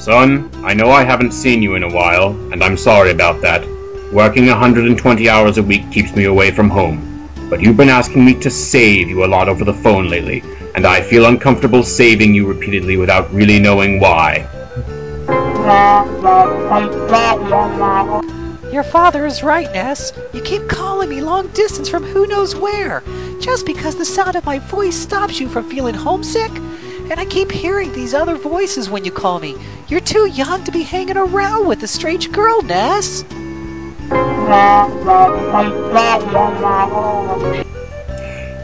Son, I know I haven't seen you in a while, and I'm sorry about that. Working 120 hours a week keeps me away from home. But you've been asking me to save you a lot over the phone lately, and I feel uncomfortable saving you repeatedly without really knowing why. Your father is right, Ness. You keep calling me long distance from who knows where. Just because the sound of my voice stops you from feeling homesick? And I keep hearing these other voices when you call me. You're too young to be hanging around with a strange girl, Ness.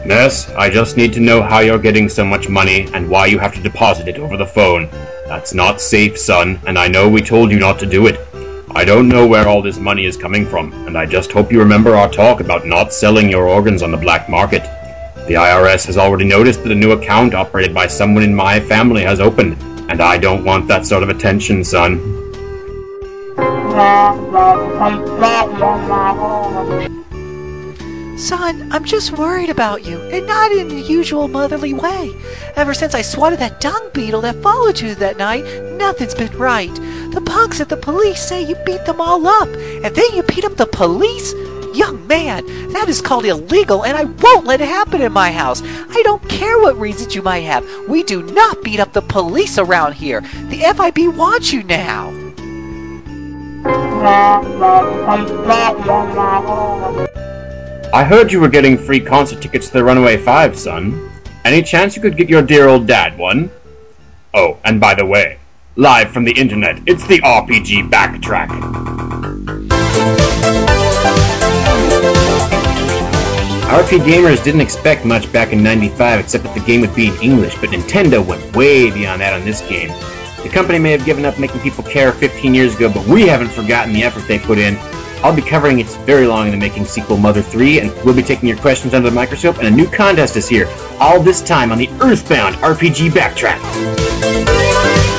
Ness, I just need to know how you're getting so much money and why you have to deposit it over the phone. That's not safe, son, and I know we told you not to do it. I don't know where all this money is coming from, and I just hope you remember our talk about not selling your organs on the black market. The IRS has already noticed that a new account operated by someone in my family has opened, and I don't want that sort of attention, son. Son, I'm just worried about you, and not in the usual motherly way. Ever since I swatted that dung beetle that followed you that night, nothing's been right. The punks at the police say you beat them all up, and then you beat up the police? Young man, that is called illegal, and I won't let it happen in my house. I don't care what reasons you might have. We do not beat up the police around here. The FIB wants you now. I heard you were getting free concert tickets to the Runaway Five, son. Any chance you could get your dear old dad one? Oh, and by the way, live from the internet, it's the RPG Backtrack. RP gamers didn't expect much back in 95 except that the game would be in English, but Nintendo went way beyond that on this game. The company may have given up making people care 15 years ago, but we haven't forgotten the effort they put in. I'll be covering its very long in the making sequel Mother 3, and we'll be taking your questions under the microscope, and a new contest is here. All this time on the Earthbound RPG Backtrack.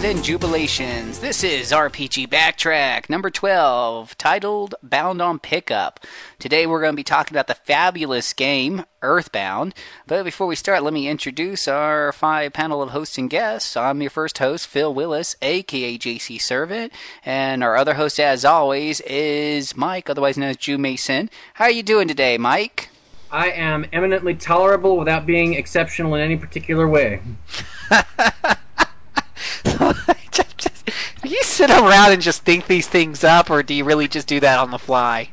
Felicitations, and jubilations. This is RPG Backtrack number 12, titled Bound on Pickup. Today we're going to be talking about the fabulous game Earthbound. But before we start, let me introduce our five panel of hosts and guests. I'm your first host, Phil Willis, aka JC Servant, and our other host, as always, is Mike, otherwise known as Jew Mason. How are you doing today, Mike? I am eminently tolerable without being exceptional in any particular way. do you sit around and just think these things up, or do you really just do that on the fly?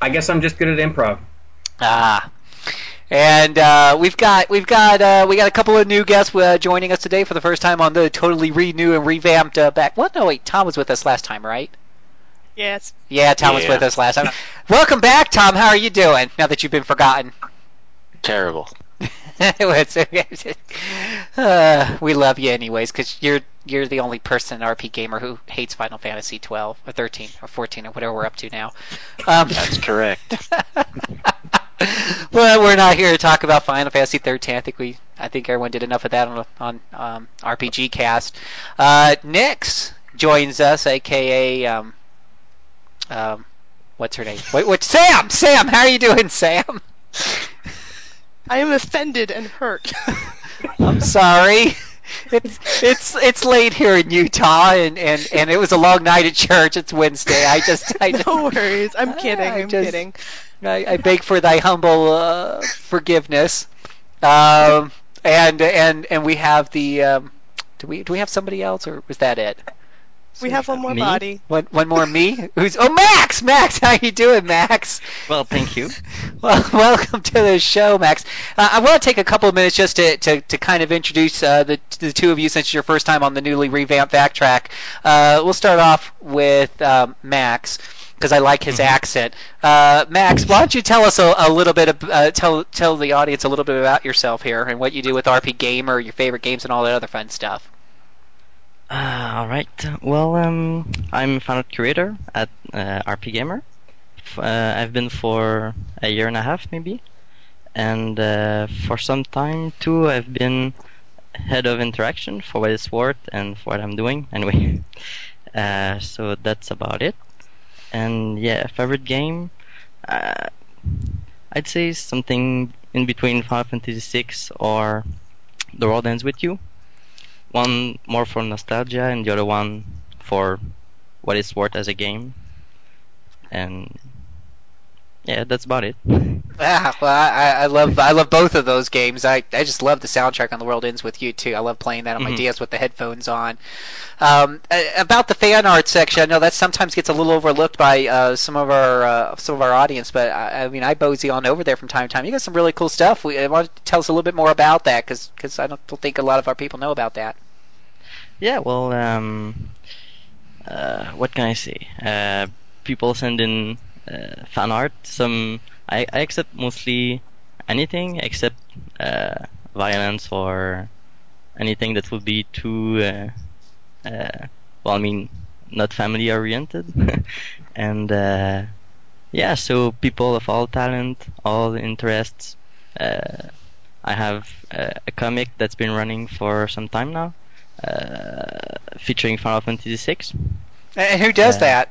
I guess I'm just good at improv. Ah. And uh, we've got we've got uh, we got a couple of new guests uh, joining us today for the first time on the totally renew and revamped uh, back. What? No, wait. Tom was with us last time, right? Yes. Yeah, Tom was with us last time. Welcome back, Tom. How are you doing now that you've been forgotten? Terrible. Uh, we love you anyways, because you're you're the only person in RP Gamer who hates Final Fantasy 12 or 13 or 14 or whatever we're up to now. Um, That's correct. well, we're not here to talk about Final Fantasy 13. I think we, I think everyone did enough of that on on um, RPG Cast. Uh, Nyx joins us, aka um, um, what's her name? Wait, what? Sam. Sam, how are you doing, Sam? I am offended and hurt. I'm sorry. It's it's it's late here in Utah, and, and, and it was a long night at church. It's Wednesday. I just I just, no worries. I'm kidding. I I'm just- kidding. I, I beg for thy humble uh, forgiveness. Um, and and and we have the um, do we do we have somebody else or was that it? We have one more Me? body. One one more me? Who's oh Max? Max, how you doing, Max? Well, thank you. Well, welcome to the show, Max. Uh, I want to take a couple of minutes just to, to, to kind of introduce uh, the, the two of you since it's your first time on the newly revamped Backtrack. Uh, we'll start off with um, Max because I like his accent. Uh, Max, why don't you tell us a, a little bit of uh, tell tell the audience a little bit about yourself here and what you do with RP Gamer, your favorite games, and all that other fun stuff. Uh, all right. Well, um, I'm a founder curator at uh, RP Gamer. Uh, I've been for a year and a half, maybe, and uh, for some time too, I've been head of interaction for what it's worth and for what I'm doing. Anyway, uh, so that's about it. And yeah, favorite game. Uh, I'd say something in between Final Fantasy VI or The World Ends with You. One more for nostalgia, and the other one for what it's worth as a game. And yeah, that's about it. Ah, well, I, I love I love both of those games. I, I just love the soundtrack on The World Ends with You too. I love playing that on my Mhm. DS with the headphones on. Um, about the fan art section, I know that sometimes gets a little overlooked by uh, some of our uh, some of our audience, but I, I mean I bosey on over there from time to time. You got some really cool stuff. We, I want to tell us a little bit more about that because I don't think a lot of our people know about that. Yeah, well, um, uh, what can I say? Uh, people send in uh, fan art. Some I, I accept mostly anything except uh, violence or anything that would be too, uh, uh, well, I mean, not family oriented. and uh, yeah, so people of all talent, all interests. I have a comic that's been running for some time now featuring Final Fantasy VI. And who does Uh, that?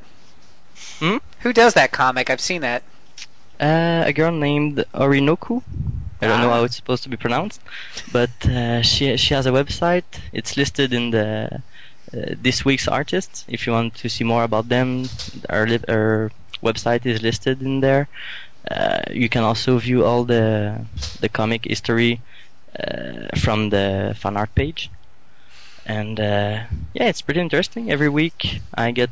Hmm? Who does that comic? I've seen that. Uh, a girl named Orinoku. I don't know Ah. how it's supposed to be pronounced, but uh, she she has a website. It's listed in the uh, this week's artists. If you want to see more about them, our li- our website is listed in there. Uh, you can also view all the the comic history uh, from the fan art page. And uh, yeah, it's pretty interesting. Every week I get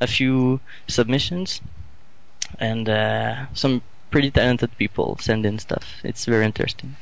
a few submissions, and uh, some pretty talented people send in stuff. It's very interesting.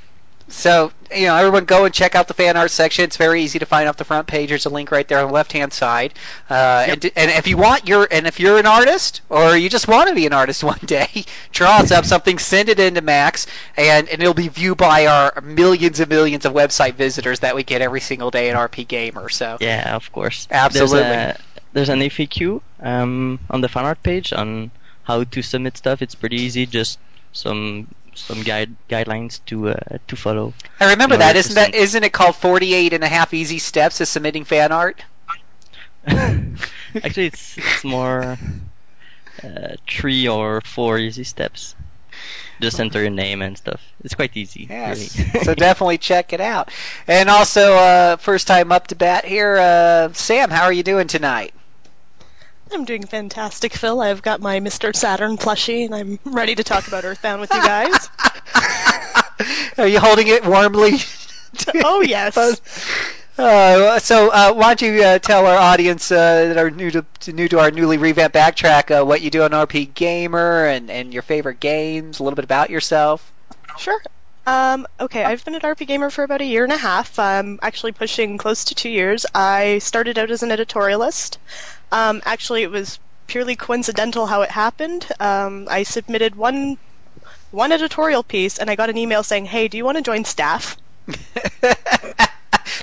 So, you know, everyone go and check out the fan art section. It's very easy to find off the front page. There's a link right there on the left hand side. Uh, and, and if you want your, and if you're an artist or you just want to be an artist one day, draw us up something, send it into Max, and, and it'll be viewed by our millions and millions of website visitors that we get every single day at RP Gamer. So, Yeah, of course. Absolutely. There's, a, there's an FAQ um, on the fan art page on how to submit stuff. It's pretty easy. Just some some guide guidelines to uh, to follow. I remember that. Isn't that, isn't it called 48 and a half easy steps to submitting fan art? Actually, it's it's more uh, three or four easy steps. Just enter your name and stuff. It's quite easy. Yes. really. so definitely check it out. And also, uh, first time up to bat here, uh, Sam, how are you doing tonight? I'm doing fantastic, Phil. I've got my Mr. Saturn plushie, and I'm ready to talk about Earthbound with you guys. Are you holding it warmly? oh, yes. Uh, so, uh, why don't you uh, tell our audience uh, that are new to, to new to our newly revamped backtrack uh, what you do on RP Gamer and, and your favorite games, a little bit about yourself. Sure. Um, okay, I've been at RP Gamer for about a year and a half. I'm actually pushing close to two years. I started out as an editorialist. Um, actually, it was purely coincidental how it happened. Um, I submitted one one editorial piece, and I got an email saying, "Hey, do you want to join staff?"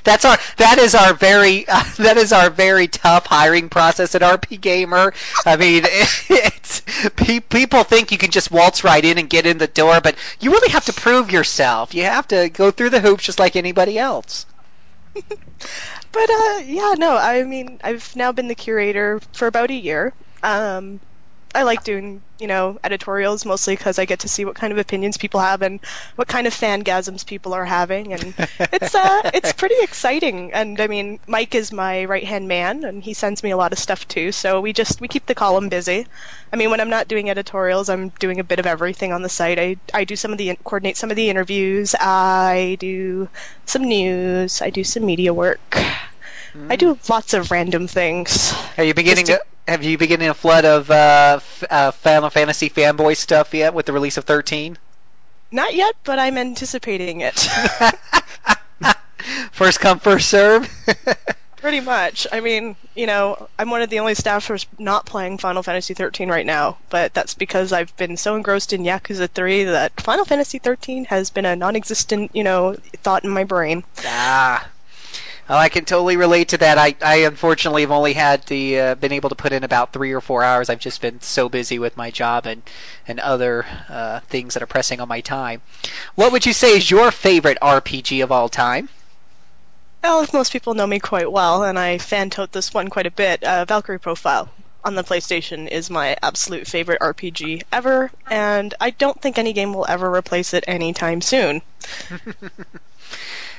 That's our that is our very uh, that is our very tough hiring process at RP Gamer. I mean, it's pe- people think you can just waltz right in and get in the door, but you really have to prove yourself. You have to go through the hoops just like anybody else. But uh, yeah, no, I mean, I've now been the curator for about a year. Um, I like doing, you know, editorials mostly because I get to see what kind of opinions people have and what kind of fangasms people are having, and it's uh, it's pretty exciting. And I mean, Mike is my right hand man, and he sends me a lot of stuff too. So we just we keep the column busy. I mean, when I'm not doing editorials, I'm doing a bit of everything on the site. I I do some of the coordinate some of the interviews. I do some news. I do some media work. I do lots of random things. Are you beginning Just to have you beginning a flood of uh, f- uh, Final Fantasy fanboy stuff yet with the release of 13? Not yet, but I'm anticipating it. First come, first serve. Pretty much. I mean, you know, I'm one of the only staffers not playing Final Fantasy 13 right now, but that's because I've been so engrossed in Yakuza 3 that Final Fantasy 13 has been a non-existent, you know, thought in my brain. Ah. Oh, I can totally relate to that. I, I unfortunately have only had the uh, been able to put in about three or four hours. I've just been so busy with my job and and other uh, things that are pressing on my time. What would you say is your favorite RPG of all time? Well, if most people know me quite well, and I fan tote this one quite a bit, uh, Valkyrie Profile. on the PlayStation is my absolute favorite RPG ever, and I don't think any game will ever replace it anytime soon.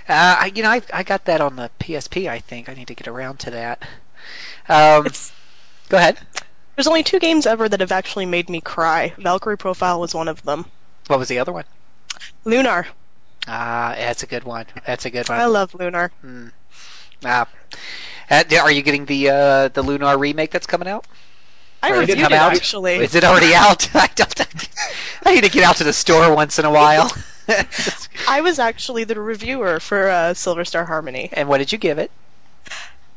Uh, I, you know, I, I got that on the PSP. I think I need to get around to that. Um, go ahead. there's only two games ever that have actually made me cry. Valkyrie Profile was one of them. What was the other one? Lunar. Ah, that's a good one. That's a good one. I love Lunar. Ah. Uh, are you getting the uh, the Lunar remake that's coming out? I Or reviewed come it out? actually. Is it already out? I don't. I need to get out to the store once in a while. I was actually the reviewer for uh, Silver Star Harmony. and what did you give it?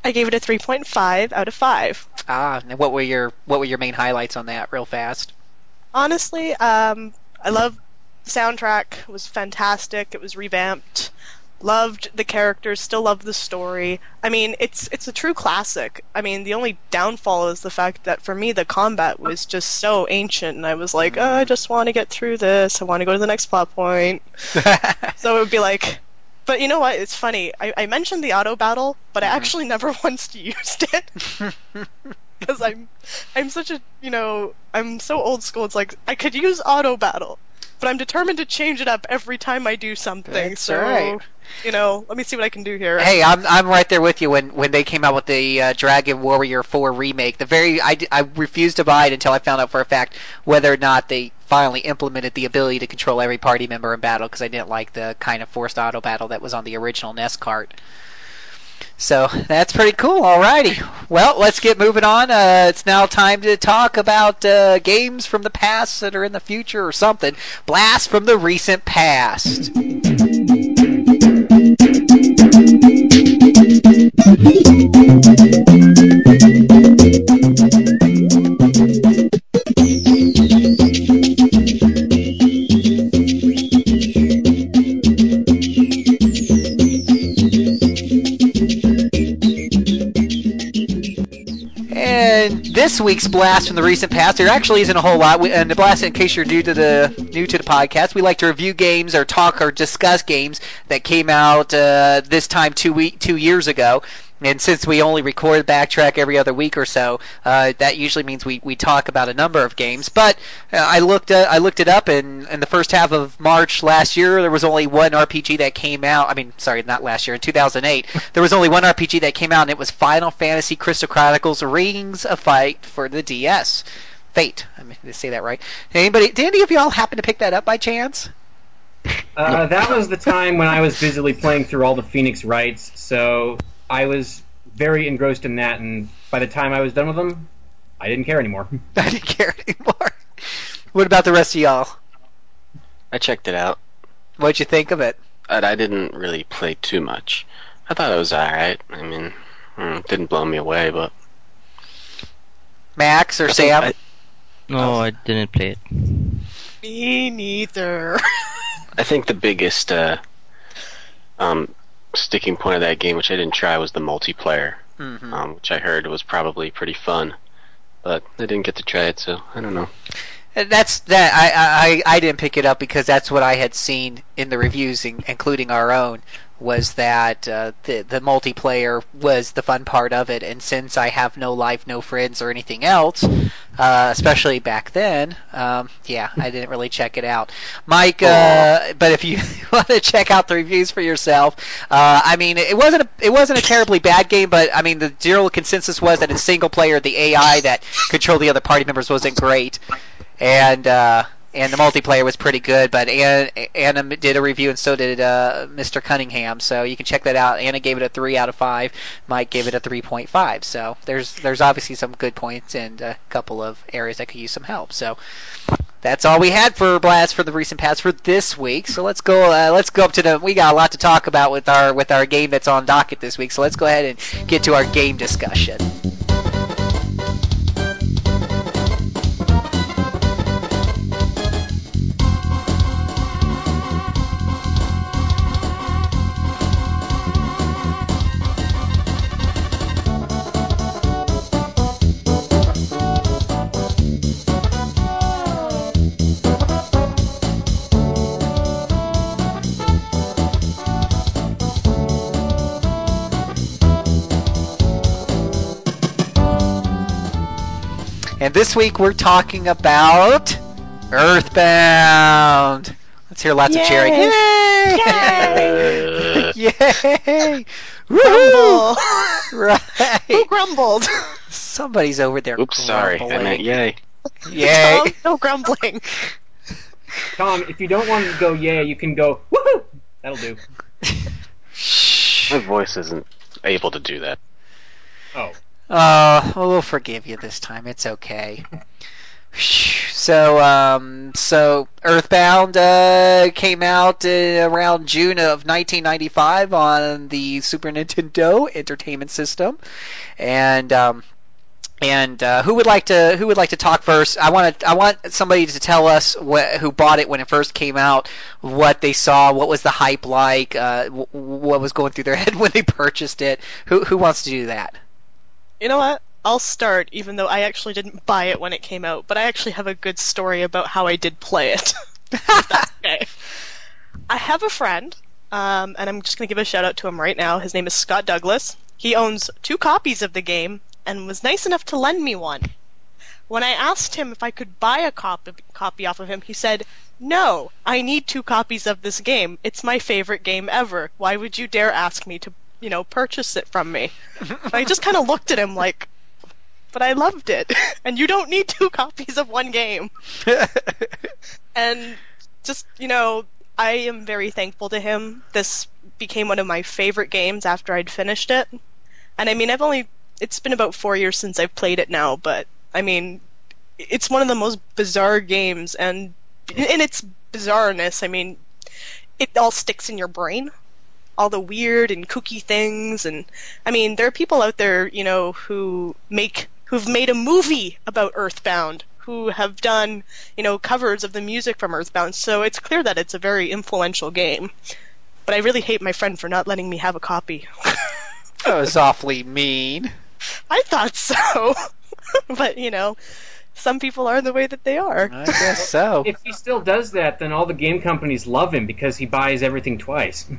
I gave it a 3.5 out of 5. Ah, and what were your what were your main highlights on that, real fast? Honestly, um, I love the soundtrack. It was fantastic. It was revamped. Loved the characters. Still love the story. I mean, it's it's a true classic. I mean, the only downfall is the fact that for me the combat was just so ancient, and I was like, oh, I just want to get through this. I want to go to the next plot point. so it would be like, but you know what? It's funny. I, I mentioned the auto battle, but I mm-hmm. actually never once used it because I'm I'm such a you know I'm so old school. It's like I could use auto battle, but I'm determined to change it up every time I do something. That's so alright. you know, let me see what I can do here. Hey, I'm I'm right there with you when when they came out with the uh, Dragon Warrior 4 remake. The very I, I refused to buy it until I found out for a fact whether or not they finally implemented the ability to control every party member in battle because I didn't like the kind of forced auto battle that was on the original NES cart. So that's pretty cool. Alrighty. Well, let's get moving on. Uh, it's now time to talk about uh, games from the past that are in the future or something. Blast from the recent past. This week's blast from the recent past, there actually isn't a whole lot. We, and the blast, in case you're new to the new to the podcast, we like to review games or talk or discuss games that came out uh, this time two week two years ago. And since we only record backtrack every other week or so, uh, that usually means we, we talk about a number of games. But uh, I looked uh, I looked it up, and in the first half of March last year, there was only one RPG that came out. I mean, sorry, not last year. In 2008, there was only one RPG that came out, and it was Final Fantasy Crystal Chronicles: Rings of Fight for the DS. Fate. I mean, did I say that right? Anybody? Did any of y'all happen to pick that up by chance? Uh, that was the time when I was busily playing through all the Phoenix Wrights, so I was very engrossed in that, and by the time I was done with them, I didn't care anymore. I didn't care anymore. What about the rest of y'all? I checked it out, What'd you think of it? but I didn't really play too much. I thought it was alright. I mean, mm, it didn't blow me away, but Max or I Sam? I, No, I didn't play it. Me neither. I think the biggest uh, um, sticking point of that game, which I didn't try, was the multiplayer, Mhm. um, which I heard was probably pretty fun. But I didn't get to try it, so I don't know. That's that. I, I I didn't pick it up because that's what I had seen in the reviews, including our own. Was that uh, the the multiplayer was the fun part of it? And since I have no life, no friends, or anything else, uh, especially back then, um, yeah, I didn't really check it out. Mike, uh, but if you want to check out the reviews for yourself, uh, I mean, it wasn't a, it wasn't a terribly bad game, but I mean, the general consensus was that in single player, the AI that controlled the other party members wasn't great and uh, and the multiplayer was pretty good. But Anna, did a review, and so did uh, Mr. Cunningham. So you can check that out. Anna gave it a three out of five. Mike gave it a three point five. So there's there's obviously some good points and a couple of areas that could use some help. So. That's all we had for blast for the recent past for this week. So let's go. Uh, let's go up to the. We got a lot to talk about with our with our game that's on docket this week. So let's go ahead and get to our game discussion. This week we're talking about Earthbound. Let's hear lots of cheering. Yay! Uh, Yay! Grumble. Right. Who grumbled? Somebody's over there. oops, sorry. I meant yay. Yay! Tom, no grumbling. Tom, if you don't want to go yeah, you can go woohoo. That'll do. My voice isn't able to do that. Oh, Uh, well, forgive you this time. It's okay. So, um, so Earthbound uh, came out uh, around June of 1995 on the Super Nintendo Entertainment System, and um, and uh, who would like to who would like to talk first? I want to I want somebody to tell us wh- who bought it when it first came out, what they saw, what was the hype like, uh, w- what was going through their head when they purchased it. Who who wants to do that? You know what? I'll start, even though I actually didn't buy it when it came out, but I actually have a good story about how I did play it. Okay. I have a friend, um, and I'm just going to give a shout out to him right now. His name is Scott Douglas. He owns two copies of the game and was nice enough to lend me one. When I asked him if I could buy a copy, copy off of him, he said, No, I need two copies of this game. It's my favorite game ever. Why would you dare ask me to, you know, purchase it from me? I just kind of looked at him like, but I loved it. And you don't need two copies of one game. and just, you know, I am very thankful to him. This became one of my favorite games after I'd finished it. And I mean, I've only, it's been about four years since I've played it now, but I mean, it's one of the most bizarre games. And in its bizarreness, I mean, it all sticks in your brain all the weird and kooky things and I mean there are people out there, you know, who make who've made a movie about Earthbound, who have done, you know, covers of the music from Earthbound. So it's clear that it's a very influential game. But I really hate my friend for not letting me have a copy. That was awfully mean. I thought so. but, you know, some people are the way that they are. I guess so. if he still does that, then all the game companies love him because he buys everything twice.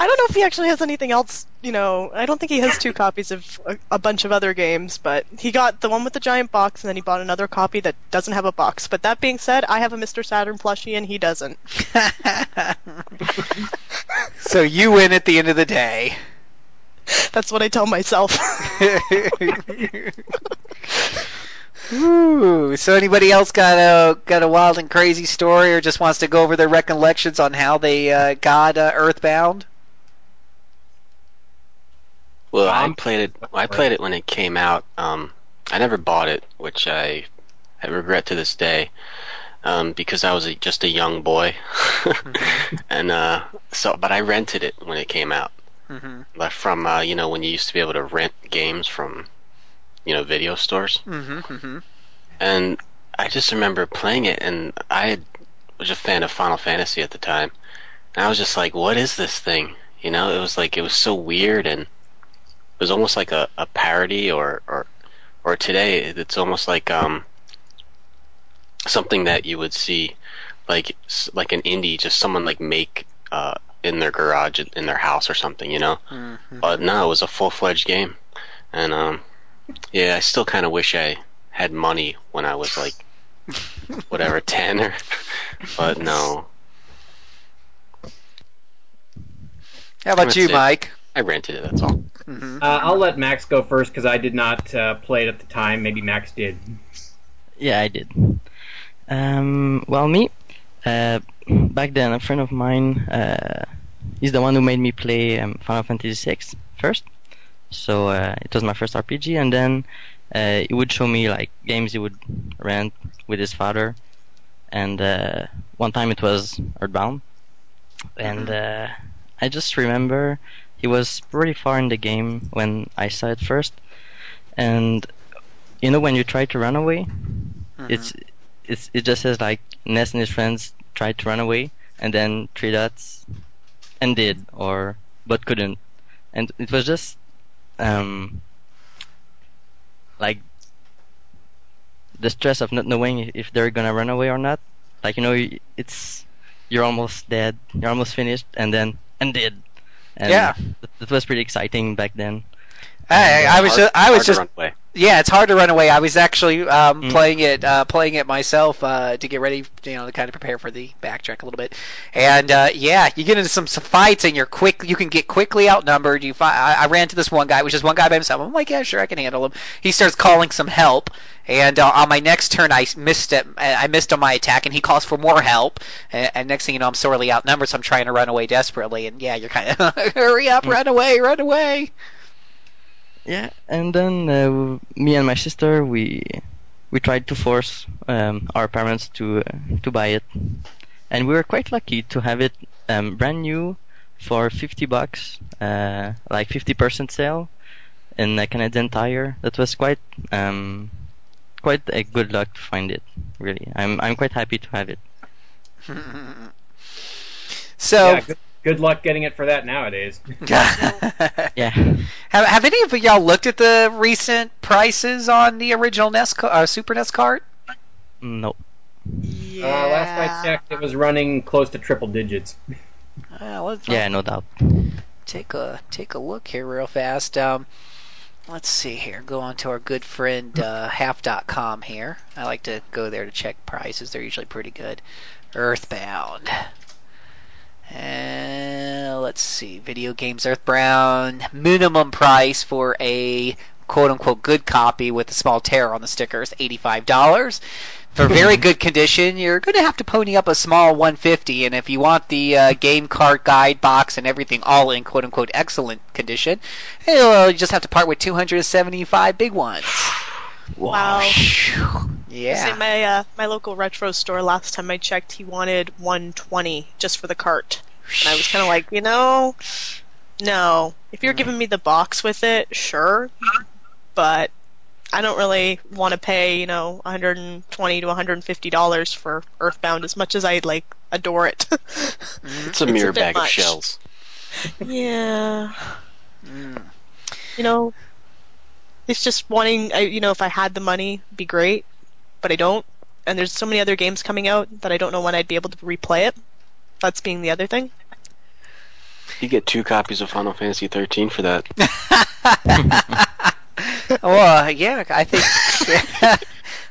I don't know if he actually has anything else, you know, I don't think he has two copies of a, a bunch of other games, but he got the one with the giant box and then he bought another copy that doesn't have a box. But that being said, I have a Mr. Saturn plushie and he doesn't. so you win at the end of the day. That's what I tell myself. Ooh, so anybody else got a got a wild and crazy story, or just wants to go over their recollections on how they uh, got uh, Earthbound? Well, I played it. I played it when it came out. Um, I never bought it, which I, I regret to this day, um, because I was a, just a young boy, and uh, so. But I rented it when it came out. Mm-hmm. Like from uh, you know when you used to be able to rent games from, you know, video stores. Mm-hmm. Mm-hmm. and I just remember playing it, and I was a fan of Final Fantasy at the time, and I was just like, "What is this thing?" You know, it was like it was so weird, and it was almost like a, a parody, or or or today it's almost like um something that you would see like like an indie, just someone like make uh in their garage in their house or something, you know. Mm-hmm. But no, it was a full fledged game, and um yeah, I still kind of wish I had money when I was like whatever ten or, but no, How about That's you, it. Mike? I rented it. That's all. Mm-hmm. Uh, I'll let Max go first because I did not uh, play it at the time. Maybe Max did. Yeah, I did. Um, well, me, uh, back then, a friend of mine, uh, he's the one who made me play um, Final Fantasy VI first. So uh, it was my first RPG, and then uh, he would show me like games he would rent with his father. And uh, one time it was Earthbound, and uh, I just remember he was pretty far in the game when I saw it first, and you know when you try to run away, it's it's it just says like Ness and his friends tried to run away and then three dots and did or but couldn't. And it was just um like the stress of not knowing if they're gonna run away or not. Like you know it's you're almost dead you're almost finished and then and did and Yeah. that was pretty exciting back then I, I was Hard- just, I was just. Yeah, it's hard to run away. I was actually um, Mm. playing it, uh, playing it myself uh, to get ready, you know, to kind of prepare for the backtrack a little bit. And uh, yeah, you get into some, fights, and you're quick. You can get quickly outnumbered. You, I, I ran to this one guy, which is one guy by himself. I'm like, yeah, sure, I can handle him. He starts calling some help, and uh, on my next turn, I missed it. I missed on my attack, and he calls for more help. And, and next thing you know, I'm sorely outnumbered, so I'm trying to run away desperately. And yeah, you're kind of hurry up, run away, run away. Yeah, and then uh, me and my sister we we tried to force um, our parents to uh, to buy it, and we were quite lucky to have it um, brand new for 50 bucks, uh, like 50% sale in a Canadian Tire. That was quite um, quite a good luck to find it. Really, I'm I'm quite happy to have it. So. Yeah, good, good luck getting it for that nowadays. Yeah. Have, have any of y'all looked at the recent prices on the original NES ca- uh, Super NES cart? No. Yeah. Uh, last I checked, it was running close to triple digits. Uh, let's Yeah, no doubt. take a take a look here real fast. Um, let's see here. Go on to our good friend uh, half.com here. I like to go there to check prices. They're usually pretty good. Earthbound. Uh, let's see. Video games Earthbound. Minimum price for a quote unquote good copy with a small tear on the sticker is $85. For very good condition, you're going to have to pony up a small 150 and if you want the uh, game cart guide box and everything all in quote unquote excellent condition, you'll just have to part with 275 big ones. Wow. Yeah. Say my uh, my local retro store last time I checked, he wanted 120 just for the cart, and I was kind of like, you know, no. If you're mm. giving me the box with it, sure, but I don't really want to pay, you know, 120 to 150 dollars for Earthbound as much as I like adore it. Mm. It's a mere a bit bag of shells. yeah. Mm. You know, it's just wanting, I- you know, if I had the money, it'd be great, but I don't. And there's so many other games coming out that I don't know when I'd be able to replay it. That's being the other thing. You get two copies of Final Fantasy 13 for that. Well, yeah, I think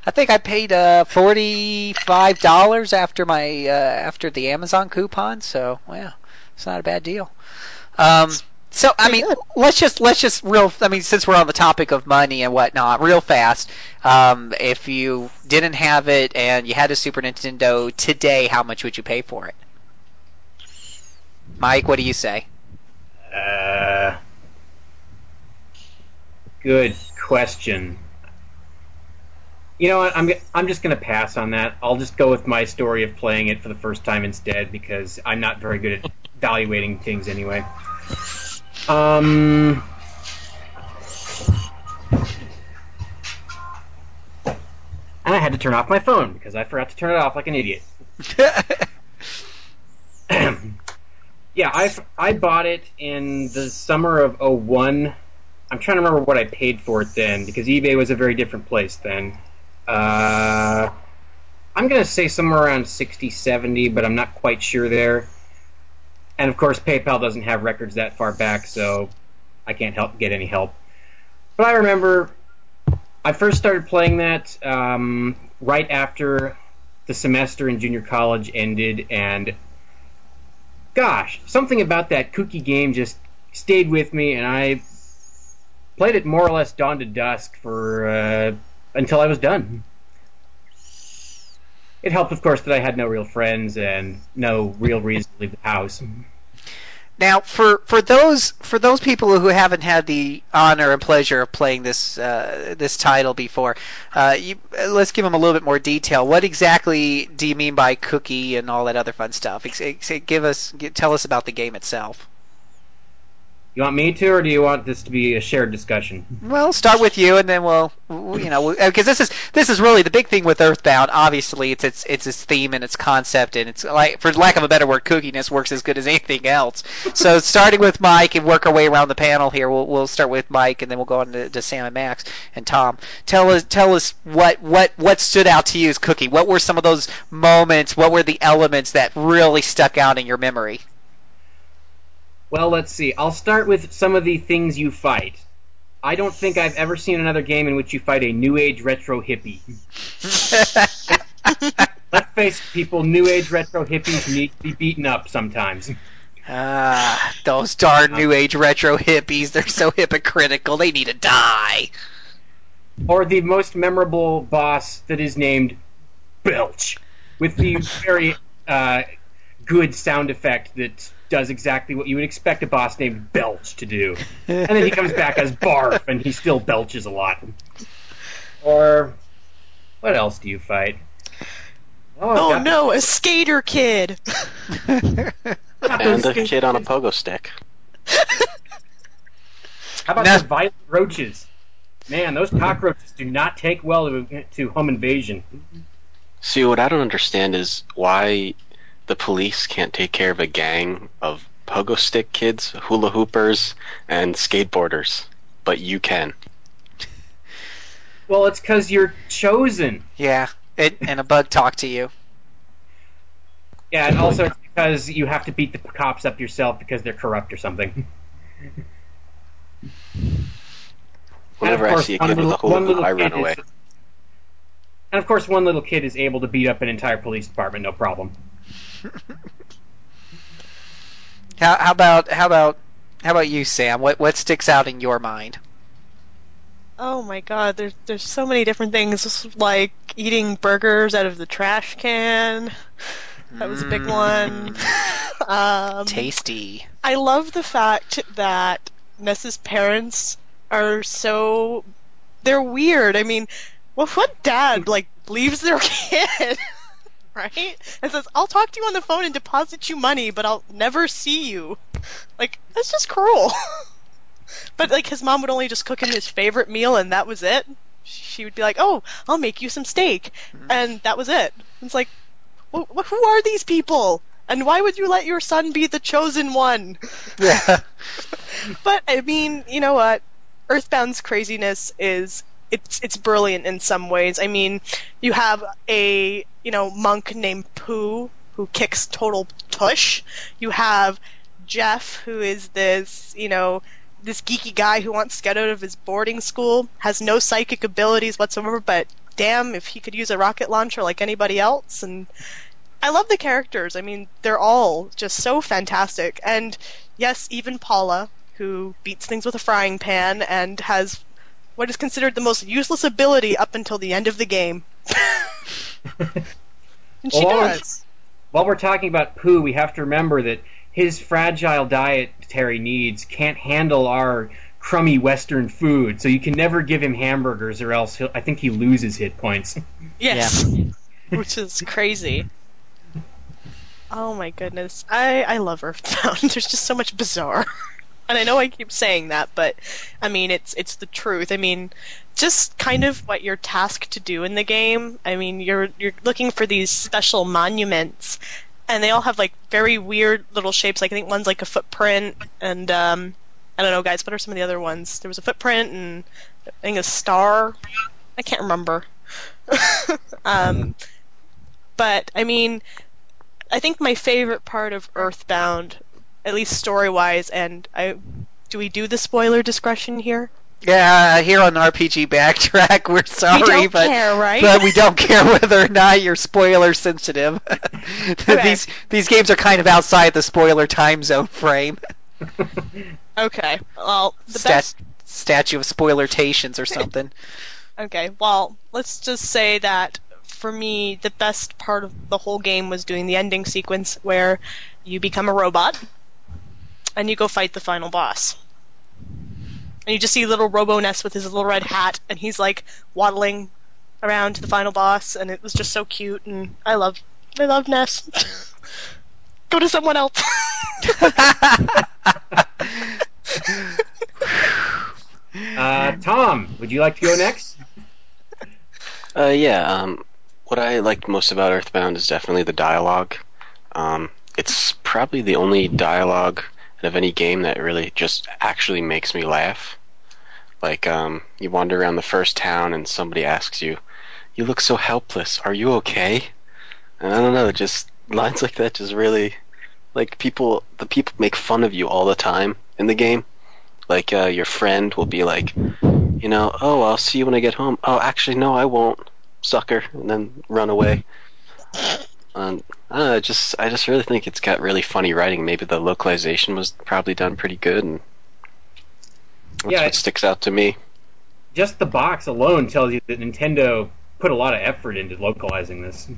I think I paid uh, forty five dollars after my uh, after the Amazon coupon. So, well, it's not a bad deal. Um, so, I mean, let's just let's just real. I mean, since we're on the topic of money and whatnot, real fast. Um, if you didn't have it and you had a Super Nintendo today, how much would you pay for it? Mike, what do you say? Uh, good question. You know what? I'm I'm just gonna pass on that. I'll just go with my story of playing it for the first time instead because I'm not very good at evaluating things anyway. Um. And I had to turn off my phone because I forgot to turn it off like an idiot. yeah, I, I bought it in the summer of 01. I'm trying to remember what I paid for it then because eBay was a very different place then. Uh, I'm going to say somewhere around 60, 70, but I'm not quite sure there. And of course, PayPal doesn't have records that far back, so I can't help get any help. But I remember I first started playing that um, right after the semester in junior college ended, and gosh, something about that kooky game just stayed with me, and I played it more or less dawn to dusk for uh, until I was done. It helped, of course, that I had no real friends and no real reason to leave the house. Now, for, for those for those people who haven't had the honor and pleasure of playing this uh, this title before, uh, you, let's give them a little bit more detail. What exactly do you mean by cookie and all that other fun stuff? Give us tell us about the game itself. You want me to, or do you want this to be a shared discussion? Well, start with you, and then we'll, you know, because uh, this is this is really the big thing with Earthbound. Obviously, it's its it's its theme and its concept, and it's like, for lack of a better word, kookiness works as good as anything else. So, starting with Mike and work our way around the panel here. We'll we'll start with Mike, and then we'll go on to, to Sam and Max and Tom. Tell us tell us what what what stood out to you as Cookie. What were some of those moments? What were the elements that really stuck out in your memory? Well, let's see. I'll start with some of the things you fight. I don't think I've ever seen another game in which you fight a new age retro hippie. Let's face it, people, new age retro hippies need to be beaten up sometimes. Ah, those darn new age retro hippies. They're so hypocritical. They need to die. Or the most memorable boss that is named Belch, with the very uh, good sound effect that does exactly what you would expect a boss named Belch to do. And then he comes back as Barf, and he still belches a lot. Or what else do you fight? Oh, Oh no, a skater kid! And a kid on a pogo stick. How about Now- those violent roaches? Man, those cockroaches do not take well to, to home invasion. See, what I don't understand is why the police can't take care of a gang of pogo stick kids, hula hoopers, and skateboarders, but you can. Well, it's because you're chosen. Yeah, it, and a bug talked to you. Yeah, and also it's because you have to beat the cops up yourself because they're corrupt or something. Whenever I see a kid with a hula hoop, I run away. is- and of course, one little kid is able to beat up an entire police department, no problem. How, how about how about how about you, Sam? What what sticks out in your mind? Oh my god, there's there's so many different things like eating burgers out of the trash can. That was a big one. um, Tasty. I love the fact that Ness's parents are so they're weird. I mean, well, what dad like leaves their kid, right? And says, "I'll talk to you on the phone and deposit you money, but I'll never see you." Like that's just cruel. but like his mom would only just cook him his favorite meal, and that was it. She would be like, "Oh, I'll make you some steak," mm-hmm. and that was it. It's like, wh- wh- who are these people? And why would you let your son be the chosen one? Yeah. But I mean, you know what? Earthbound's craziness is it's it's brilliant in some ways. I mean, you have a you know monk named Poo who kicks total tush. You have Jeff who is this you know this geeky guy who wants to get out of his boarding school, has no psychic abilities whatsoever, but damn if he could use a rocket launcher like anybody else and I love the characters. I mean, they're all just so fantastic. And yes, even Paula, who beats things with a frying pan and has what is considered the most useless ability up until the end of the game. and she Well, does. While we're talking about poo, we have to remember that his fragile dietary needs can't handle our crummy Western food, so you can never give him hamburgers, or else he'll, I think he loses hit points. Yes. Which is crazy. Oh my goodness. I, I love Earthbound. There's just so much bizarre. And I know I keep saying that, but I mean it's it's the truth. I mean, just kind of what you're tasked to do in the game. I mean, you're you're looking for these special monuments and they all have like very weird little shapes. Like I think one's like a footprint and um I don't know guys, what are some of the other ones? There was a footprint and I think a star. I can't remember. um, but I mean, I think my favorite part of Earthbound, at least story wise, and I do we do the spoiler discretion here? Yeah, here on RPG Backtrack, we're sorry, we don't but care, right? but we don't care whether or not you're spoiler sensitive. these these games are kind of outside the spoiler time zone frame. okay, well, the Stat- best. statue of spoilertations or something. Okay, well, let's just say that for me, the best part of the whole game was doing the ending sequence where you become a robot and you go fight the final boss. And you just see little Robo Ness with his little red hat, and he's like waddling around to the final boss, and it was just so cute. And I love, I love Ness. go to someone else. Uh, Tom, would you like to go next? Uh, yeah. Um, what I liked most about Earthbound is definitely the dialogue. Um, it's probably the only dialogue of any game that really just actually makes me laugh. Like, um, you wander around the first town and somebody asks you, "You look so helpless. Are you okay?" And I don't know, just lines like that just really, like people, the people make fun of you all the time in the game, Like uh, your friend will be like, you know, oh, I'll see you when I get home. Oh, actually, no, I won't, sucker, and then run away. Um, I don't know, just I just really think it's got really funny writing. Maybe the localization was probably done pretty good, and that's Yeah, what sticks out to me. Just the box alone tells you that Nintendo put a lot of effort into localizing this.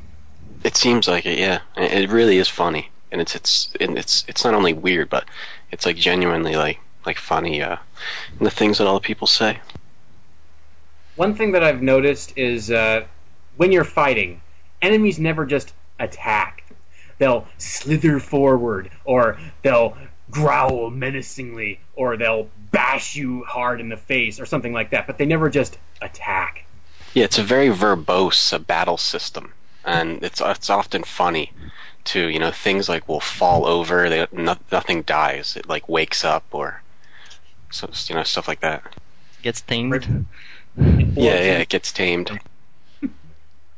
It seems like it, yeah. It really is funny, and it's it's and it's it's not only weird, but it's like genuinely like like funny. Uh, and the things that all the people say. One thing that I've noticed is uh, when you're fighting, enemies never just attack. They'll slither forward, or they'll growl menacingly, or they'll bash you hard in the face, or something like that. But they never just attack. Yeah, it's a very verbose uh, battle system, and it's it's often funny too. You know, things like will fall over, they, no, nothing dies. It like wakes up, or so you know stuff like that. Gets tamed. Yeah, yeah, it gets tamed.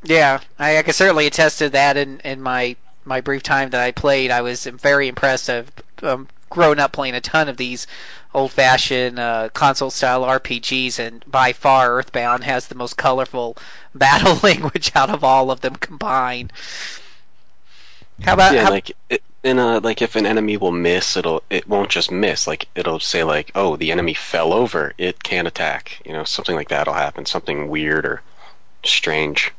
Yeah, I, I can certainly attest to that. In in my my brief time that I played, I was very impressed. I've um, grown up playing a ton of these old-fashioned uh, console-style RPGs, and by far, Earthbound has the most colorful battle language out of all of them combined. How about yeah, how, like it, in a like if an enemy will miss, it'll it won't just miss. Like it'll say like, oh, the enemy fell over, it can't attack. You know, something like that'll happen. Something weird or strange.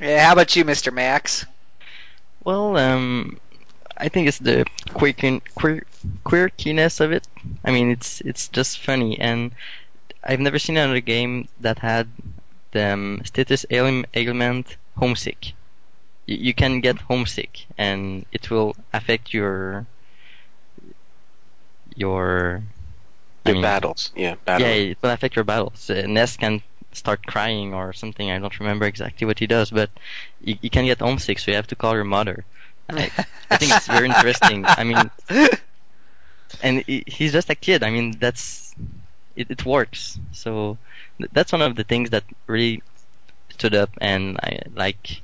yeah, how about you, Mister Max? Well, um, I think it's the quirkin, queer, quirkiness of it. I mean, it's it's just funny, and I've never seen another game that had the um, status ailment homesick. Y- you can get homesick, and it will affect your your. I Your mean, battles, yeah, battle. yeah, it will affect your battles. Uh, Ness can start crying or something. I don't remember exactly what he does, but you, you can get homesick, so you have to call your mother. I, think it's very interesting. I mean, and he, he's just a kid. I mean, that's it, it works. So th- that's one of the things that really stood up. And I like,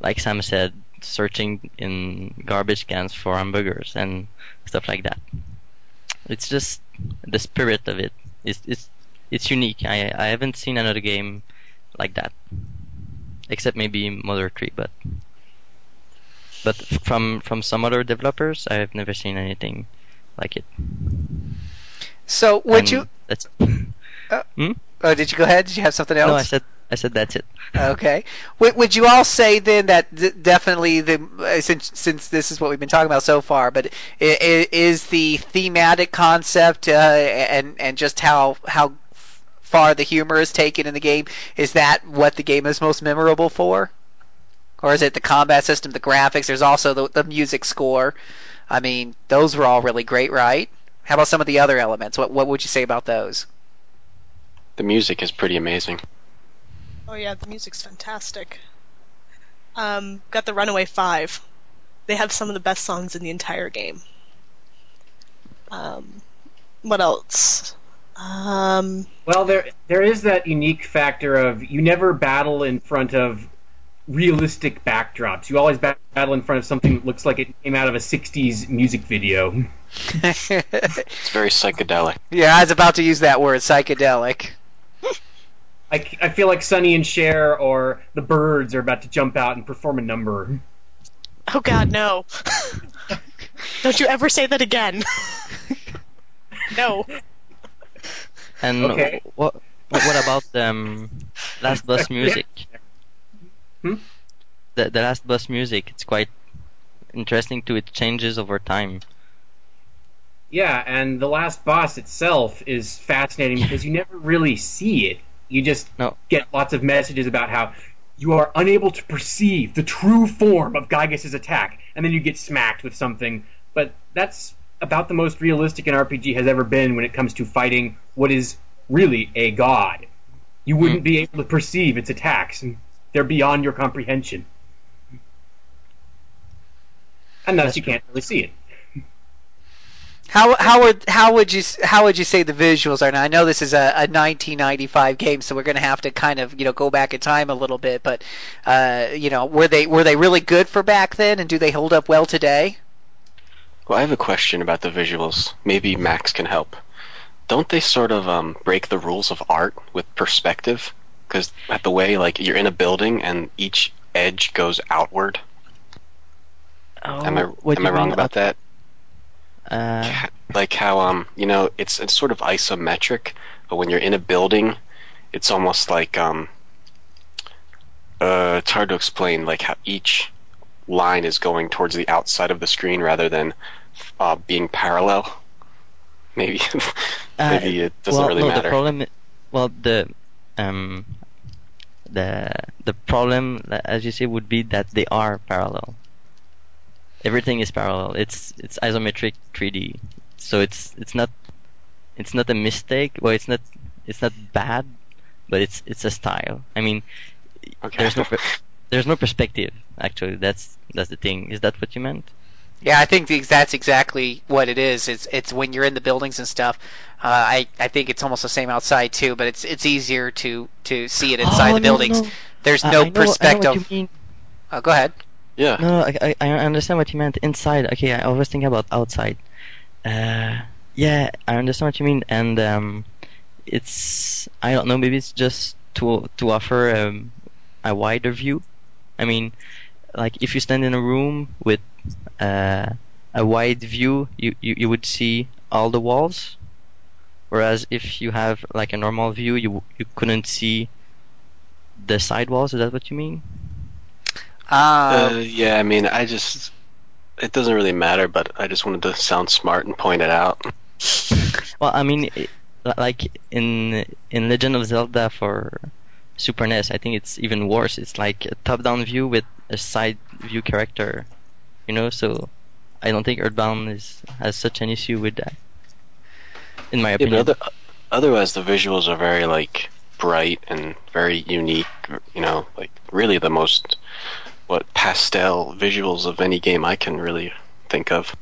like Sam said, searching in garbage cans for hamburgers and stuff like that. It's just the spirit of it. It's it's it's unique. I I haven't seen another game like that, except maybe Mother Three, but but from from some other developers, I've never seen anything like it. So, would And you? That's Hmm. Oh, did you go ahead? Did you have something else? no, I said I said that's it. Okay. Would, would you all say then that d- definitely the uh, since since this is what we've been talking about so far, but i- i- is the thematic concept uh, and and just how how far the humor is taken in the game is that what the game is most memorable for, or is it the combat system, the graphics? There's also the the music score. I mean, those were all really great, right? How about some of the other elements? What what would you say about those? The music is pretty amazing. Oh yeah, the music's fantastic. Um, got the Runaway Five. They have some of the best songs in the entire game. Um, what else? Um, Well, there there is that unique factor of you never battle in front of realistic backdrops. You always battle in front of something that looks like it came out of a '60s music video. It's very psychedelic. yeah, I was about to use that word, psychedelic. I, I feel like Sonny and Cher or the Byrds are about to jump out and perform a number. oh God, no! Don't you ever say that again. no. And Okay. what what what about the um, last boss music? Hmm? The the last boss music. It's quite interesting too. It changes over time. Yeah, and the last boss itself is fascinating because you never really see it. You just No. get lots of messages about how you are unable to perceive the true form of Giygas's attack, and then you get smacked with something. But that's about the most realistic an RPG has ever been when it comes to fighting what is really a god. You wouldn't be able to perceive its attacks. They're beyond your comprehension. And thus you can't really see it. How how would how would you how would you say the visuals are now? I know this is a, a 1995 game, so we're going to have to kind of you know go back in time a little bit. But uh, you know, were they were they really good for back then, and do they hold up well today? Well, I have a question about the visuals. Maybe Max can help. Don't they sort of um, break the rules of art with perspective? Because at the way, like you're in a building and each edge goes outward. Oh, am I what am I wrong about that? Uh, Like how um you know it's it's sort of isometric, but when you're in a building, it's almost like um uh it's hard to explain like how each line is going towards the outside of the screen rather than uh, being parallel. Maybe Uh, maybe it doesn't well, really no, matter. The problem, well, the um, the the problem, as you say, would be that they are parallel. Everything is parallel. It's it's isometric 3D, so it's it's not it's not a mistake. Well, it's not it's not bad, but it's it's a style. I mean, okay. there's no there's no perspective. Actually, that's that's the thing. Is that what you meant? Yeah, I think that's exactly what it is. It's it's when you're in the buildings and stuff. Uh, I I think it's almost the same outside too, but it's it's easier to to see it inside Oh, the buildings. no. There's I- no I know- I know perspective. what you mean. Oh, go ahead. yeah. No, no, I, I, I understand what you meant. Inside, okay, I was thinking about outside. Uh, yeah, I understand what you mean, and um, it's I don't know, maybe it's just to to offer um, a wider view. I mean, like if you stand in a room with uh, a wide view, you, you you would see all the walls, whereas if you have like a normal view, you you couldn't see the side walls. Is that what you mean? Uh, Uh, yeah, I mean, I just it doesn't really matter, but I just wanted to sound smart and point it out. Well, I mean, i- like in in Legend of Zelda for Super NES, I think it's even worse. It's like a top-down view with a side view character, you know. So I don't think Earthbound is has such an issue with that, in my opinion. but other, otherwise, the visuals are very like bright and very unique. You know, like really the most what pastel visuals of any game I can really think of.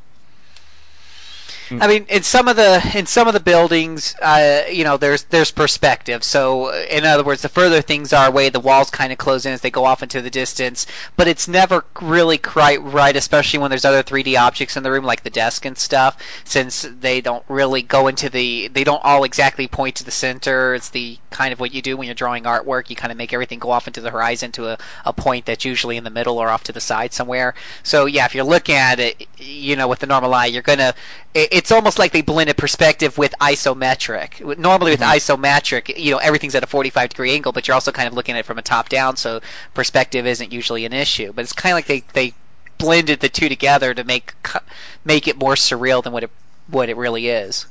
I mean, in some of the in some of the buildings, uh, you know, there's there's perspective. So, uh, in other words, the further things are away, the walls kind of close in as they go off into the distance. But it's never really quite right, especially when there's other 3D objects in the room, like the desk and stuff. Since they don't really go into the, they don't all exactly point to the center. It's the kind of what you do when you're drawing artwork. You kind of make everything go off into the horizon to a, a point that's usually in the middle or off to the side somewhere. So, yeah, if you're looking at it, you know, with the normal eye, you're gonna it- it's almost like they blended perspective with isometric. Normally with isometric, you know, everything's at a 45 degree angle, but you're also kind of looking at it from a top down, so perspective isn't usually an issue. But it's kind of like they, they blended the two together to make make it more surreal than what it what it really is.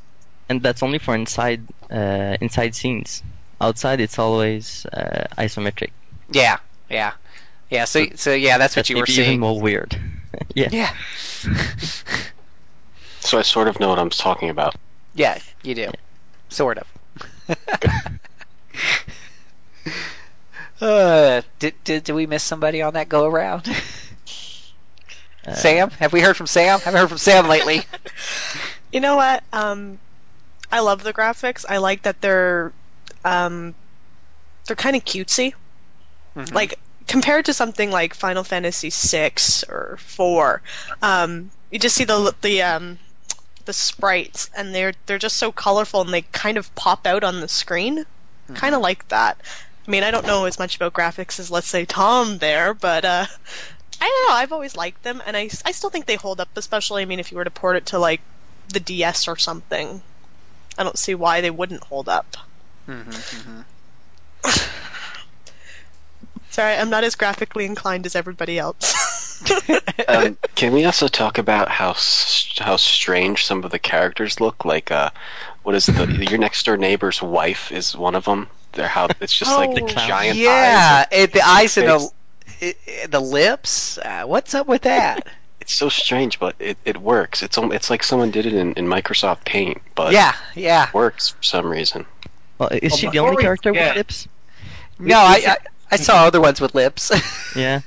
and that's only for inside uh, inside scenes. Outside, it's always uh, isometric. Yeah, yeah, yeah. So so yeah, that's what That's you were maybe even more weird. yeah. Yeah, So I sort of know what I'm talking about. yeah, you do, sort of. uh, did, did did we miss somebody on that go around? Uh, Sam, have we heard from Sam? Haven't heard from Sam lately. You know what? Um, I love the graphics. I like that they're um, they're kind of cutesy. Mm-hmm. Like compared to something like Final Fantasy VI or four, um, you just see the the um, the sprites, and they're they're just so colorful, and they kind of pop out on the screen. Hmm. Kind of like that. I mean, I don't know as much about graphics as let's say Tom there, but uh, I don't know. I've always liked them, and I, I still think they hold up. Especially, I mean, if you were to port it to like the DS or something, I don't see why they wouldn't hold up. Mm-hmm, mm-hmm. Sorry, I'm not as graphically inclined as everybody else. Um, can we also talk about how how strange some of the characters look? Like, uh, what is the your next door neighbor's wife is one of them. They're how it's just like the Oh, giant yeah, eyes. it, the eyes and the it, it- the lips. Uh, what's up with that? It's so strange, but it, it works. It's it's like someone did it in, in Microsoft Paint, but yeah, yeah. it works for some reason. Well, is Well, she the only character forget- with lips? No, I, I I saw other ones with lips. Yeah.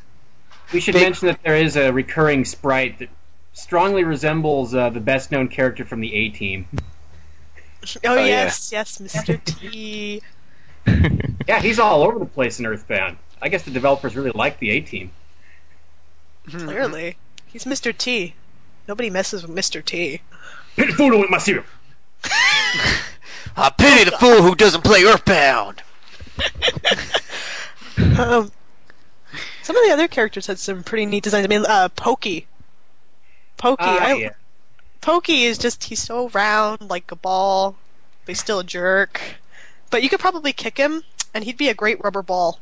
We should Big- mention that there is a recurring sprite that strongly resembles uh, the best known character from the A Team. oh, yeah. yes, yes, Mr. T. Yeah, he's all over the place in Earthbound. I guess the developers really like the A Team. Clearly, he's Mr. T. Nobody messes with Mr. T. Pit food with my cereal. I pity the fool who doesn't play Earthbound. Um, some of the other characters had some pretty neat designs. I mean, uh, Pokey. Pokey. Ah, I, yeah. Pokey is just, he's so round, like a ball, but he's still a jerk. But you could probably kick him, and he'd be a great rubber ball.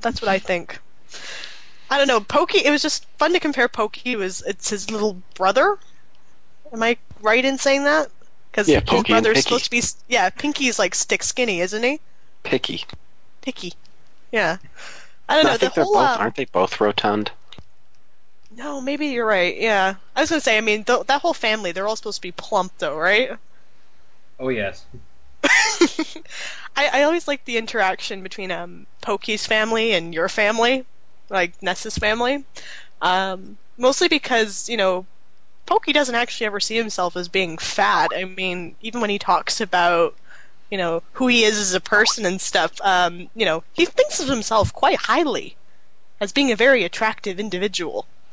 That's what I think. I don't know, Pokey, it was just fun to compare Pokey to his, it's his little brother. Am I right in saying that? Because Yeah, his Pokey and brother's Picky. supposed to be, yeah, Picky's like stick skinny, isn't he? Picky. Picky. Yeah. I don't know, I think the they're whole, both. uh, Aren't they both rotund? No, maybe you're right. Yeah, I was gonna say. I mean, th- that whole family—they're all supposed to be plump, though, right? Oh yes. I, I always like the interaction between um Pokey's family and your family, like Ness's family. Um, mostly because you know, Pokey doesn't actually ever see himself as being fat. I mean, even when he talks about you know who he is as a person and stuff, um, you know, he thinks of himself quite highly as being a very attractive individual.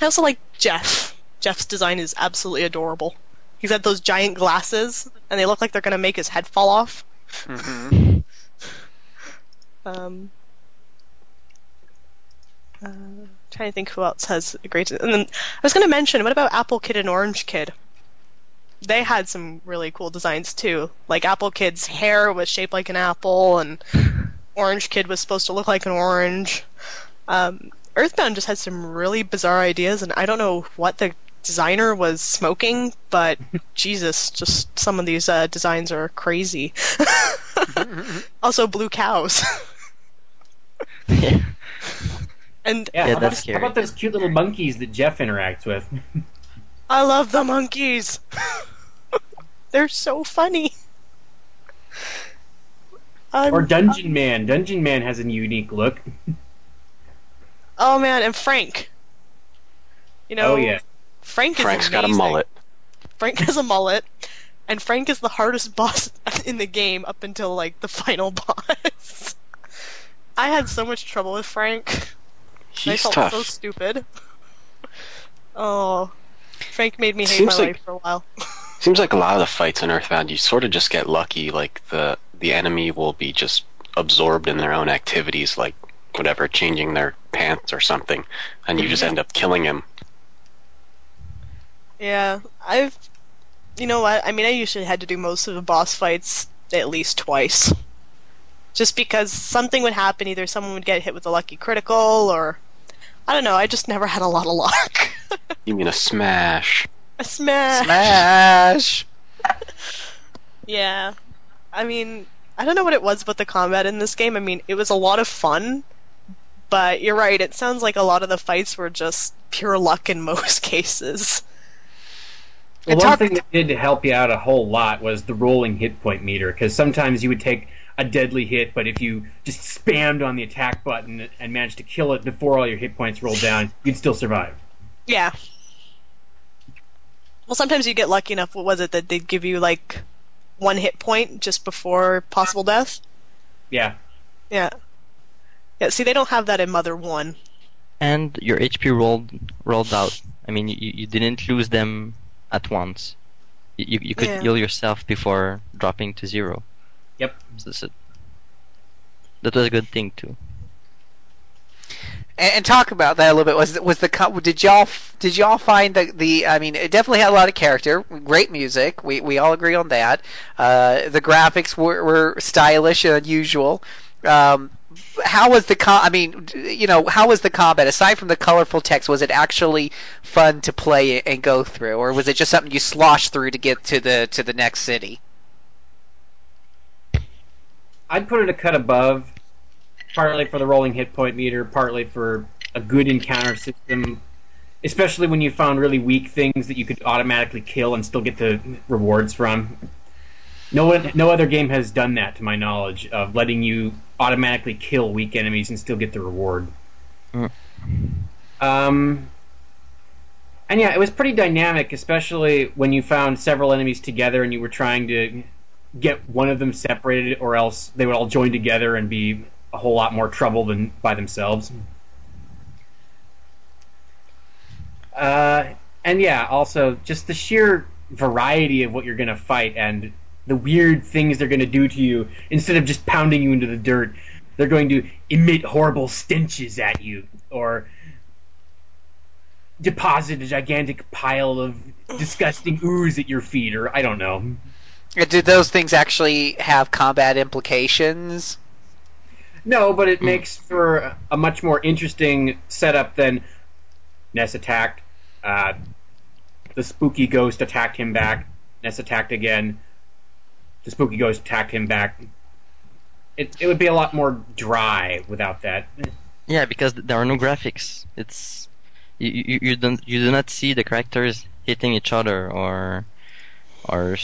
I also like Jeff. Jeff's design is absolutely adorable. He's got those giant glasses, and they look like they're gonna make his head fall off. Mm-hmm. Um, uh, trying to think who else has a great. And then I was gonna mention, what about Apple Kid and Orange Kid? They had some really cool designs too. Like Apple Kid's hair was shaped like an apple, and Orange Kid was supposed to look like an orange. Um, Earthbound just had some really bizarre ideas, and I don't know what the designer was smoking, but Jesus, just some of these uh, designs are crazy. also, blue cows. yeah. And Yeah, Yeah, how, that's about, scary. how about those cute little monkeys that Jeff interacts with? I love the monkeys. They're so funny. Um, or Dungeon Man. Dungeon Man has a unique look. oh man, and Frank. You know, Oh yeah. Frank is Frank's got a mullet. Frank has a mullet, and Frank is the hardest boss in the game up until like the final boss. I had so much trouble with Frank. He's I felt tough. so stupid. Oh, Frank made me hate Seems my like- life for a while. Seems like a lot of the fights in Earthbound, you sort of just get lucky. Like the the enemy will be just absorbed in their own activities, like whatever, changing their pants or something, and you just mm-hmm. end up killing him. Yeah, I've. You know what? I mean, I usually had to do most of the boss fights at least twice. Just because something would happen, either someone would get hit with a lucky critical, or. I don't know, I just never had a lot of luck. You mean a smash? A smash! Smash. Yeah. I mean, I don't know what it was about the combat in this game. I mean, it was a lot of fun, but you're right, it sounds like a lot of the fights were just pure luck in most cases. Well, one talk- thing that did help you out a whole lot was the rolling hit point meter, because sometimes you would take a deadly hit, but if you just spammed on the attack button and managed to kill it before all your hit points rolled down, you'd still survive. Yeah. Well, sometimes you get lucky enough. What was it that they'd give you like one hit point just before possible death? Yeah. Yeah. Yeah. See, they don't have that in Mother One. And your HP rolled rolled out. I mean, you, you didn't lose them at once. You, you, you could Yeah. heal yourself before dropping to zero. Yep. So, so that was a good thing too. And, talk about that a little bit. Was was the did y'all did y'all find the the? I mean, it definitely had a lot of character. Great music. We we all agree on that. Uh, the graphics were, were stylish and unusual. Um, how was the com- I mean, you know, how was the combat aside from the colorful text? Was it actually fun to play and go through, or was it just something you sloshed through to get to the to the next city? I'd put it a cut above, partly for the rolling hit point meter, partly for a good encounter system, especially when you found really weak things that you could automatically kill and still get the rewards from. No one, no other game has done that, to my knowledge, of letting you automatically kill weak enemies and still get the reward. Mm. Um, and yeah, it was pretty dynamic, especially when you found several enemies together and you were trying to get one of them separated, or else they would all join together and be a whole lot more trouble than by themselves. Uh, and yeah, also just the sheer variety of what you're going to fight and the weird things they're going to do to you instead of just pounding you into the dirt. They're going to emit horrible stenches at you or deposit a gigantic pile of disgusting ooze at your feet or I don't know. Did those things actually have combat implications? No, but it makes for a much more interesting setup than Ness attacked. Uh, the spooky ghost attacked him back. Ness attacked again. The spooky ghost attacked him back. It it would be a lot more dry without that. Yeah, because there are no graphics. It's you, you, you don't you do not see the characters hitting each other or or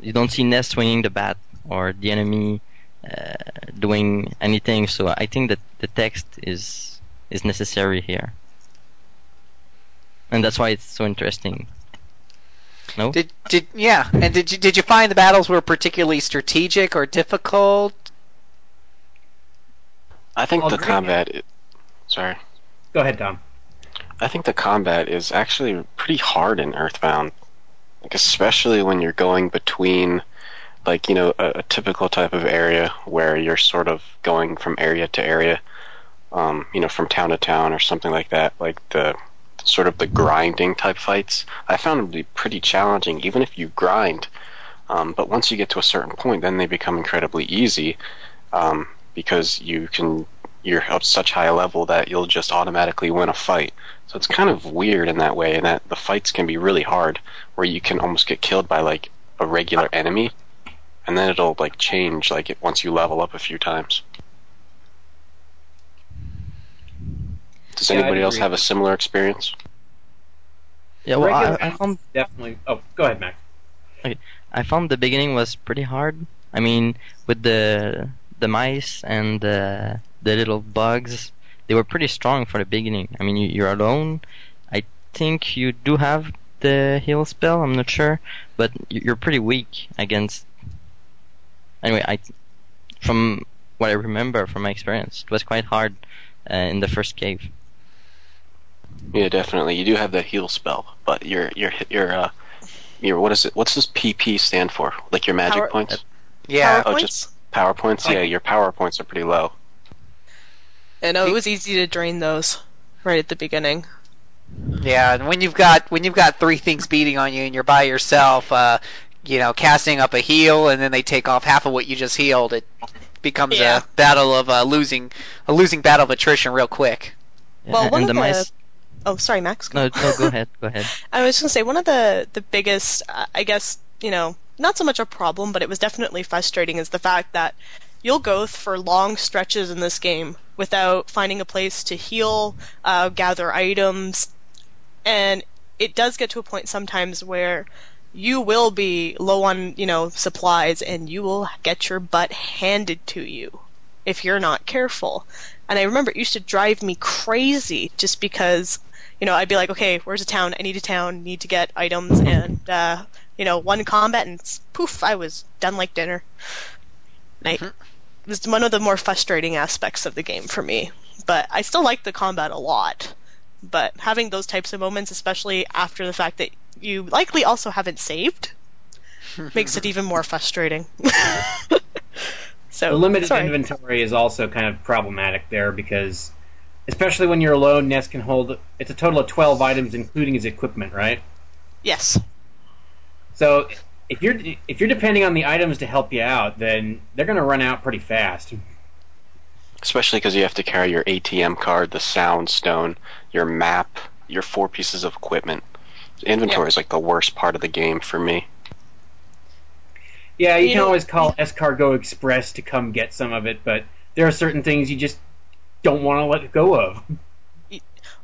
you don't see Ness swinging the bat or the enemy Uh, doing anything. So I think that the text is is necessary here, and that's why it's so interesting. No, Did did yeah? And did you did you find the battles were particularly strategic or difficult? I think Well, the great. combat. i- Sorry. Go ahead, Tom. I think the combat is actually pretty hard in Earthbound, like especially when you're going between, like you know, a, a typical type of area where you're sort of going from area to area, um, you know, from town to town or something like that. Like the sort of the grinding type fights, I found them to be pretty challenging, even if you grind. Um, but once you get to a certain point, then they become incredibly easy, um, because you can you're at such high level that you'll just automatically win a fight. So it's kind of weird in that way, in that the fights can be really hard, where you can almost get killed by like a regular enemy, and then it'll like change like it once you level up a few times. Does Yeah, anybody else have a similar experience? yeah, well, I, I found Definitely. Oh, go ahead, Max. I found the beginning was pretty hard. I mean, with the the mice and the the little bugs, they were pretty strong for the beginning. I mean, you, you're alone. I think you do have the heal spell. I'm not sure, but you're pretty weak against. Anyway, I from what I remember from my experience, it was quite hard uh, in the first cave. Yeah, definitely. You do have that heal spell, but your your your uh your what is it? What's this PP stand for? Like your magic Power- points? Yeah. Oh, PowerPoints? just power points. Yeah, your power points are pretty low. I know it was easy to drain those right at the beginning. Yeah, and when you've got when you've got three things beating on you and you're by yourself, uh, you know, casting up a heal and then they take off half of what you just healed, it becomes Yeah. a battle of uh, losing a losing battle of attrition real quick. Well, one of the the- mice. Oh, sorry, Max. No, no, go ahead, go ahead. I was going to say one of the the biggest, uh, I guess, you know, not so much a problem, but it was definitely frustrating is the fact that you'll go for long stretches in this game without finding a place to heal, uh, gather items, and it does get to a point sometimes where you will be low on, you know, supplies and you will get your butt handed to you if you're not careful. And I remember it used to drive me crazy just because, you know, I'd be like, okay, where's a town? I need a town, need to get items, and, uh, you know, one combat and poof, I was done like dinner. And I, it was one of the more frustrating aspects of the game for me. But I still like the combat a lot. But having those types of moments, especially after the fact that you likely also haven't saved, makes it even more frustrating. so The limited sorry. inventory is also kind of problematic there because, especially when you're alone, Ness can hold. It's a total of twelve items, including his equipment, right? Yes. So if you're if you're depending on the items to help you out, then they're going to run out pretty fast. Especially because you have to carry your ATM card, the sound stone, your map, your four pieces of equipment. Inventory is like the worst part of the game for me. Yeah, you, You can know- always call Escargot Express to come get some of it, but there are certain things you just don't want to let go of.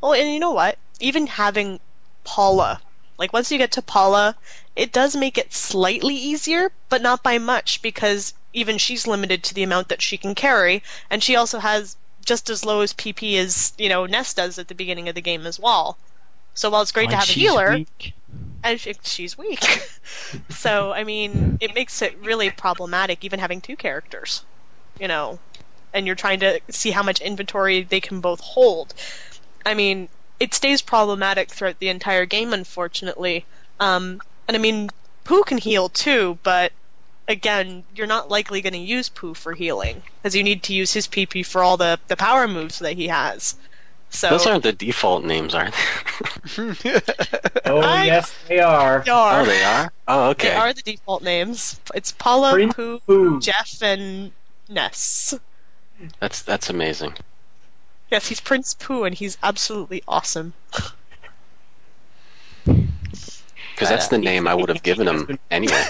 Well, and you know what? Even having Paula, like once you get to Paula, it does make it slightly easier, but not by much because even she's limited to the amount that she can carry, and she also has just as low as PP as you know Ness does at the beginning of the game as well. So while it's great to have a healer, weak. and she, she's weak, so I mean, it makes it really problematic even having two characters, you know, and you're trying to see how much inventory they can both hold. I mean, it stays problematic throughout the entire game, unfortunately. Um, and I mean, Poo can heal too, but again, you're not likely going to use Poo for healing because you need to use his PP for all the, the power moves that he has. So Those aren't the default names, are they? Oh I- yes, they are. they are. oh, they are. Oh, They are the default names. It's Paula, Prince Poo, Poo. Jeff, and Ness. That's that's amazing. Yes, he's Prince Poo, and he's absolutely awesome. Because that's the uh, name I would have given him anyway.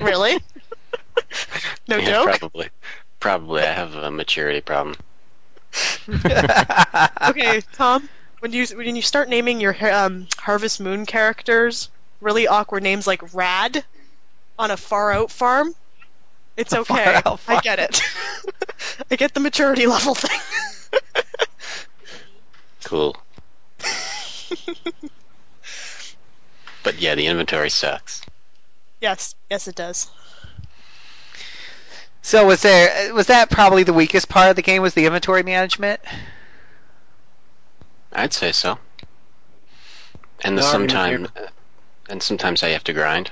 Really? no yeah, joke. probably. Probably. I have a maturity problem. okay, Tom. When you when you start naming your um, Harvest Moon characters really awkward names like Rad on a far out farm, it's okay. out I get it. I get the maturity level thing. Cool. but yeah, the inventory sucks. yes, yes, it does. So was there was that probably the weakest part of the game was the inventory management? I'd say so. And the No, I'm gonna sometime, uh, and sometimes I have to grind.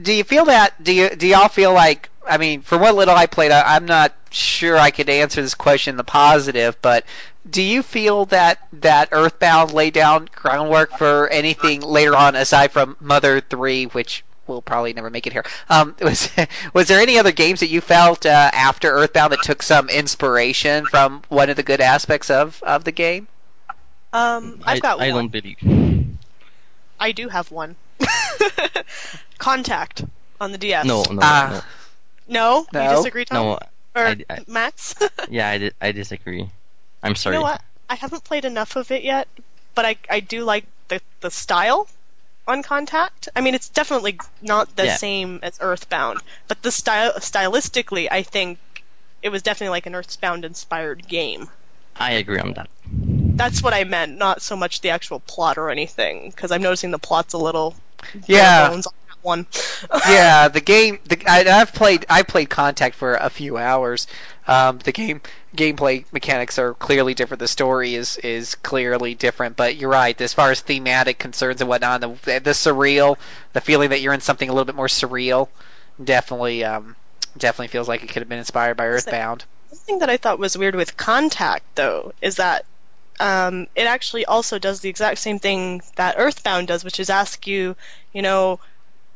Do you feel that? Do you do y'all feel like? I mean, for what little I played, I, I'm not sure I could answer this question in the positive. But do you feel that that Earthbound laid down groundwork for anything later on aside from Mother Three, which will probably never make it here? Um, was was there any other games that you felt uh, after Earthbound that took some inspiration from one of the good aspects of of the game? Um, I've got I one. don't believe. I do have one. Contact on the DS. No, no, Ah. No? No? You disagree, Tom? no, no. or I- I- Max? Yeah, I, di- I disagree. I'm sorry. You know what? I haven't played enough of it yet, but I I do like the the style on Contact. I mean, it's definitely not the Yeah. same as Earthbound, but the style stylistically, I think it was definitely like an Earthbound inspired game. I agree on that. That's what I meant, not so much the actual plot or anything, because I'm noticing the plot's a little Yeah. Bare bones on that one. yeah, the game. The, I, I've played. I played Contact for a few hours. Um, the game gameplay mechanics are clearly different. The story is is clearly different. But you're right. As far as thematic concerns and whatnot, the the surreal, the feeling that you're in something a little bit more surreal, definitely um, definitely feels like it could have been inspired by Earthbound. One thing that I thought was weird with Contact, though, is that um, it actually also does the exact same thing that Earthbound does, which is ask you, you know,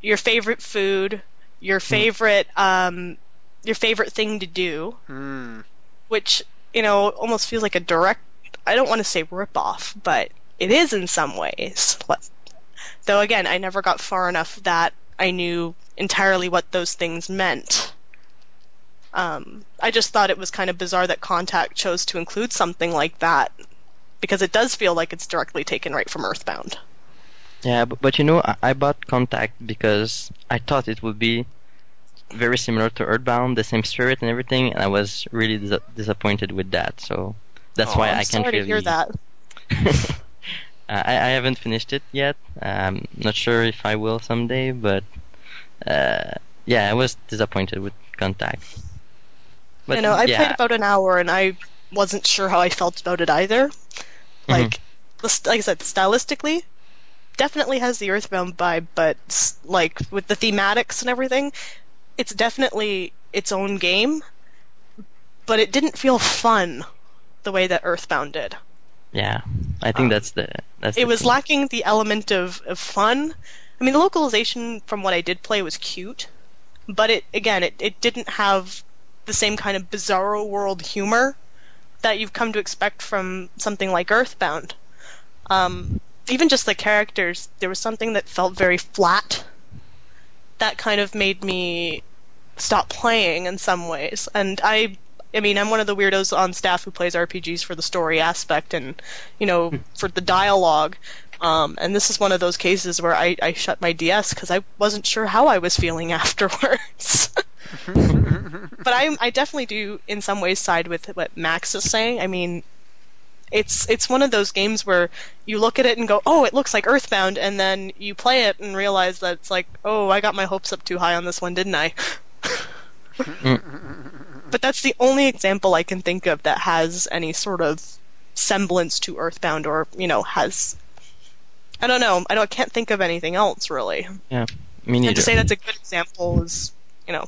your favorite food, your favorite, um, your favorite thing to do, Hmm. which you know almost feels like a direct. I don't want to say ripoff, but it is in some ways. Though again, I never got far enough that I knew entirely what those things meant. Um, I just thought it was kind of bizarre that Contact chose to include something like that because it does feel like it's directly taken right from Earthbound. Yeah, but, but you know, I, I bought Contact because I thought it would be very similar to Earthbound, the same spirit and everything, and I was really dis- disappointed with that. So that's Oh, why I'm I can't sorry really. hear that. I, I haven't finished it yet. I'm not sure if I will someday, but uh, yeah, I was disappointed with Contact. But you know, I yeah, played about an hour and I wasn't sure how I felt about it either. Mm-hmm. Like, like I said, stylistically, definitely has the Earthbound vibe, but like with the thematics and everything, it's definitely its own game. But it didn't feel fun the way that Earthbound did. yeah, I think that's the that's. It the was lacking the element of, of fun. I mean, the localization from what I did play was cute, but it again, it, it didn't have the same kind of bizarro world humor that you've come to expect from something like Earthbound. Um, even just the characters, there was something that felt very flat. That kind of made me stop playing in some ways, and I. I mean, I'm one of the weirdos on staff who plays RPGs for the story aspect and, you know, for the dialogue. Um, and this is one of those cases where I, I shut my DS because I wasn't sure how I was feeling afterwards. but I, I definitely do, in some ways, side with what Max is saying. I mean, it's it's one of those games where you look at it and go, "Oh, it looks like Earthbound," and then you play it and realize that it's like, "Oh, I got my hopes up too high on this one, didn't I?" but that's the only example I can think of that has any sort of semblance to Earthbound, or you know, has. I don't know. I don't. I can't think of anything else really. Yeah, me And to say that's a good example is, you know,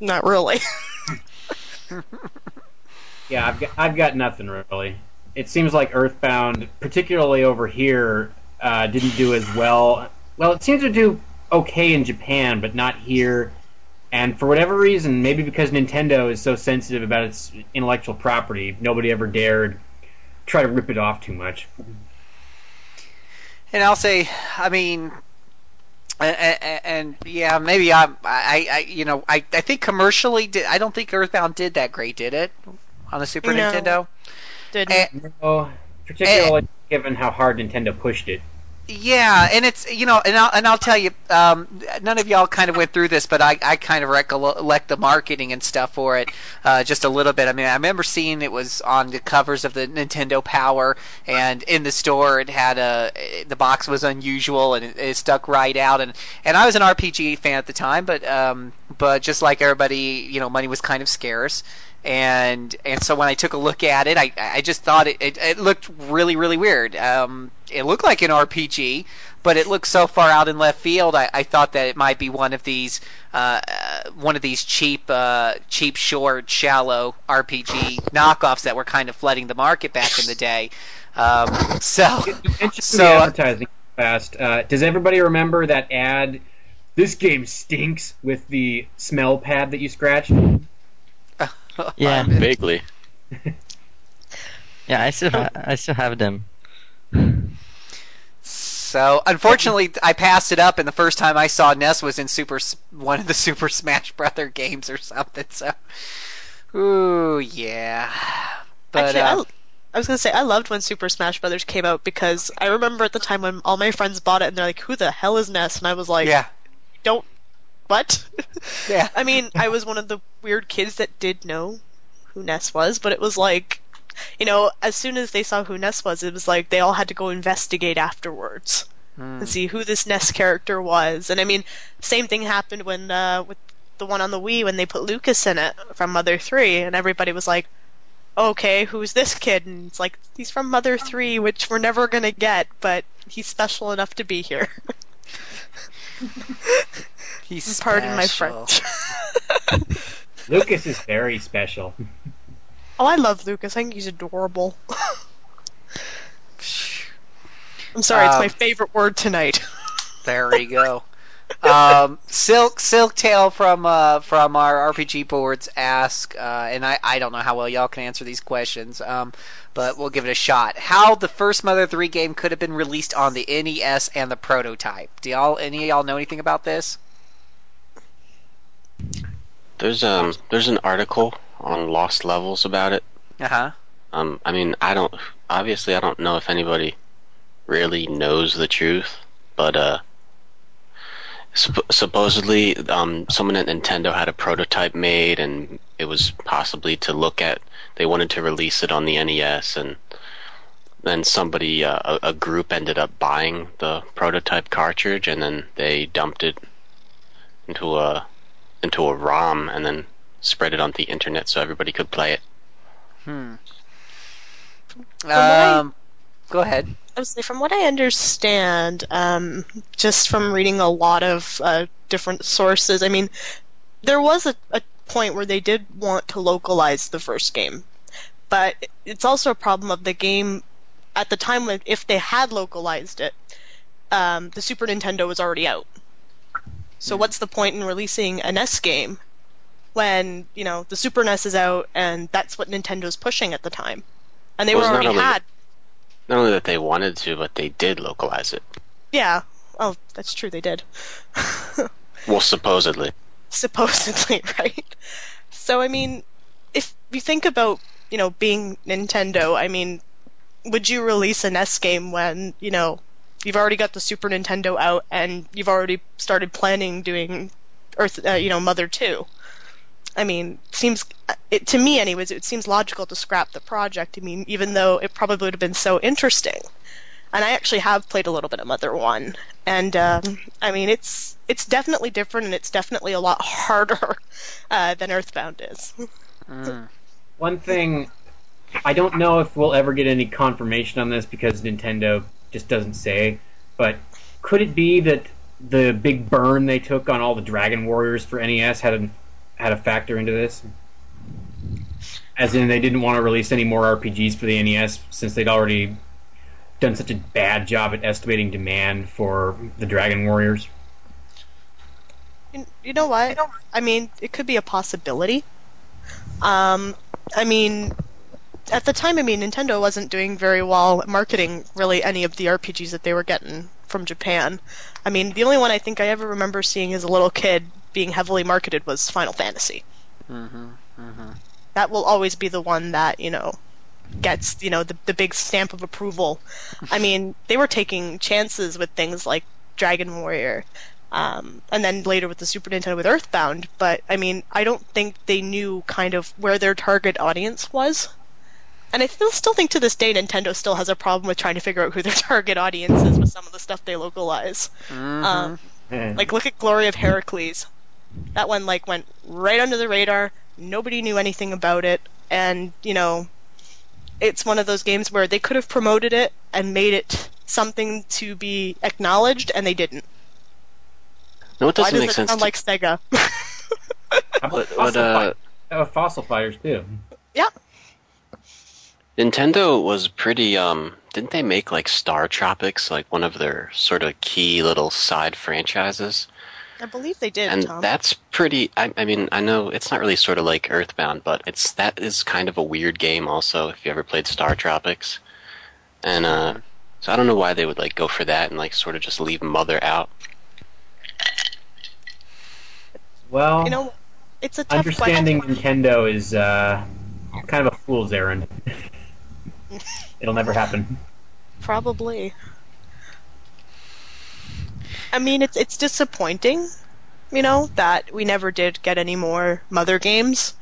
not really. Yeah, I've got, I've got nothing really. It seems like Earthbound, particularly over here, uh, didn't do as well. Well, it seems to do okay in Japan, but not here. And for whatever reason, maybe because Nintendo is so sensitive about its intellectual property, nobody ever dared try to rip it off too much. And I'll say, I mean, and, and yeah, maybe I'm, I, I, you know, I, I think commercially, did, I don't think Earthbound did that great, did it, on the Super No. Nintendo? Did Eh, No, particularly given how hard Nintendo pushed it. Yeah, and it's you know, and I'll and I'll tell you, um, none of y'all kind of went through this, but I, I kind of recollect the marketing and stuff for it uh, just a little bit. I mean, I remember seeing it was on the covers of the Nintendo Power, and in the store it had a the box was unusual and it, it stuck right out, and and I was an RPG fan at the time, but um, but just like everybody, you know, money was kind of scarce. And and so when I took a look at it, I I just thought it, it, it looked really really weird. Um, it looked like an RPG, but it looked so far out in left field. I, I thought that it might be one of these uh, one of these cheap uh, cheap short shallow RPG knockoffs that were kind of flooding the market back in the day. Um, so So, uh, advertising fast. Uh, does everybody remember that ad? This game stinks with the smell pad that you scratch. Yeah, Vaguely. yeah. I still ha- I still have them. So unfortunately, I passed it up, and the first time I saw Ness was in Super one of the Super Smash Brother games or something. So, ooh yeah. But Actually, uh, I, I was gonna say I loved when Super Smash Brothers came out because I remember at the time when all my friends bought it and they're like, "Who the hell is Ness?" And I was like, yeah, "Don't what?" yeah. I mean, I was one of the weird kids that did know who Ness was, but it was like, you know, as soon as they saw who Ness was, it was like they all had to go investigate afterwards Hmm. and see who this Ness character was. And I mean, same thing happened when uh, with the one on the Wii when they put Lucas in it from Mother Three, and everybody was like, "Okay, who's this kid?" And it's like he's from Mother Three, which we're never gonna get, but he's special enough to be here. He's Pardon my. French. Lucas is very special. Oh, I love Lucas. I think he's adorable. I'm sorry, it's Um, my favorite word tonight. There we go. um, Silk Silktail from uh, from our RPG boards ask, uh, and I, I don't know how well y'all can answer these questions, um, but we'll give it a shot. How the first Mother Three game could have been released on the NES and the prototype? Do y'all any of y'all know anything about this? There's um there's an article on Lost Levels about it. Uh huh. Um, I mean, I don't obviously I don't know if anybody really knows the truth, but uh, supp- supposedly um someone at Nintendo had a prototype made, and it was possibly to look at. They wanted to release it on the NES, and then somebody uh, a, a group ended up buying the prototype cartridge, and then they dumped it into a into a ROM, and then spread it on the internet so everybody could play it. I- Um, go ahead. I was say, from what I understand, um, just from reading a lot of uh, different sources, I mean, there was a, a point where they did want to localize the first game, but it's also a problem of the game at the time when if they had localized it, um, the Super Nintendo was already out. So what's the point in releasing a NES game when you know the Super NES is out and that's what Nintendo's pushing at the time, and they Well, were it's not already only- had Not only that they wanted to, but they did localize it. Yeah. Oh, that's true. They did. Well, supposedly. Supposedly, right? So, I mean, if you think about, you know, being Nintendo, I mean, would you release a NES game when, you know, you've already got the Super Nintendo out and you've already started planning doing Earth, uh, you know, Mother 2? I mean, seems it to me, anyways. It seems logical to scrap the project. I mean, even though it probably would have been so interesting, and I actually have played a little bit of Mother One, and um, I mean, it's it's definitely different, and it's definitely a lot harder uh, than Earthbound is. One thing I don't know if we'll ever get any confirmation on this because Nintendo just doesn't say. But could it be that the big burn they took on all the Dragon Warriors for NES had a, had a factor into this? As in, they didn't want to release any more RPGs for the NES since they'd already done such a bad job at estimating demand for the Dragon Warriors. You, know what? I mean, it could be a possibility. Um, I mean, at the time, I mean, Nintendo wasn't doing very well marketing really any of the RPGs that they were getting from Japan. I mean, the only one I think I ever remember seeing as a little kid being heavily marketed was Final Fantasy. Mm-hmm. Mm-hmm. That will always be the one that, you know, gets, you know, the, the big stamp of approval. I mean, they were taking chances with things like Dragon Warrior, um, and then later with the Super Nintendo with Earthbound, but I mean, I don't think they knew kind of where their target audience was. And I still still think to this day Nintendo still has a problem with trying to figure out who their target audience is with some of the stuff they localize. Um, like look at Glory of Heracles. That one like went right under the radar. Nobody knew anything about it, and you know, it's one of those games where they could have promoted it and made it something to be acknowledged, and they didn't. No, it Why doesn't does make it sense. sound to- like Sega? How about Fossil what, uh, Fi- uh, Fossil Fighters too. yeah, Nintendo was pretty. Um, didn't they make like Star Tropics like one of their sort of key little side franchises? I believe they did. and Tom. that's pretty. I, I mean, I know it's not really sort of like Earthbound, but it's that is kind of a weird game. Also, if you ever played Star Tropics, and uh, so I don't know why they would like go for that and like sort of just leave Mother out. Well, you know, it's a tough understanding question. Nintendo is uh, kind of a fool's errand. It'll never happen. Probably. I mean, it's it's disappointing, you know, that we never did get any more Mother games.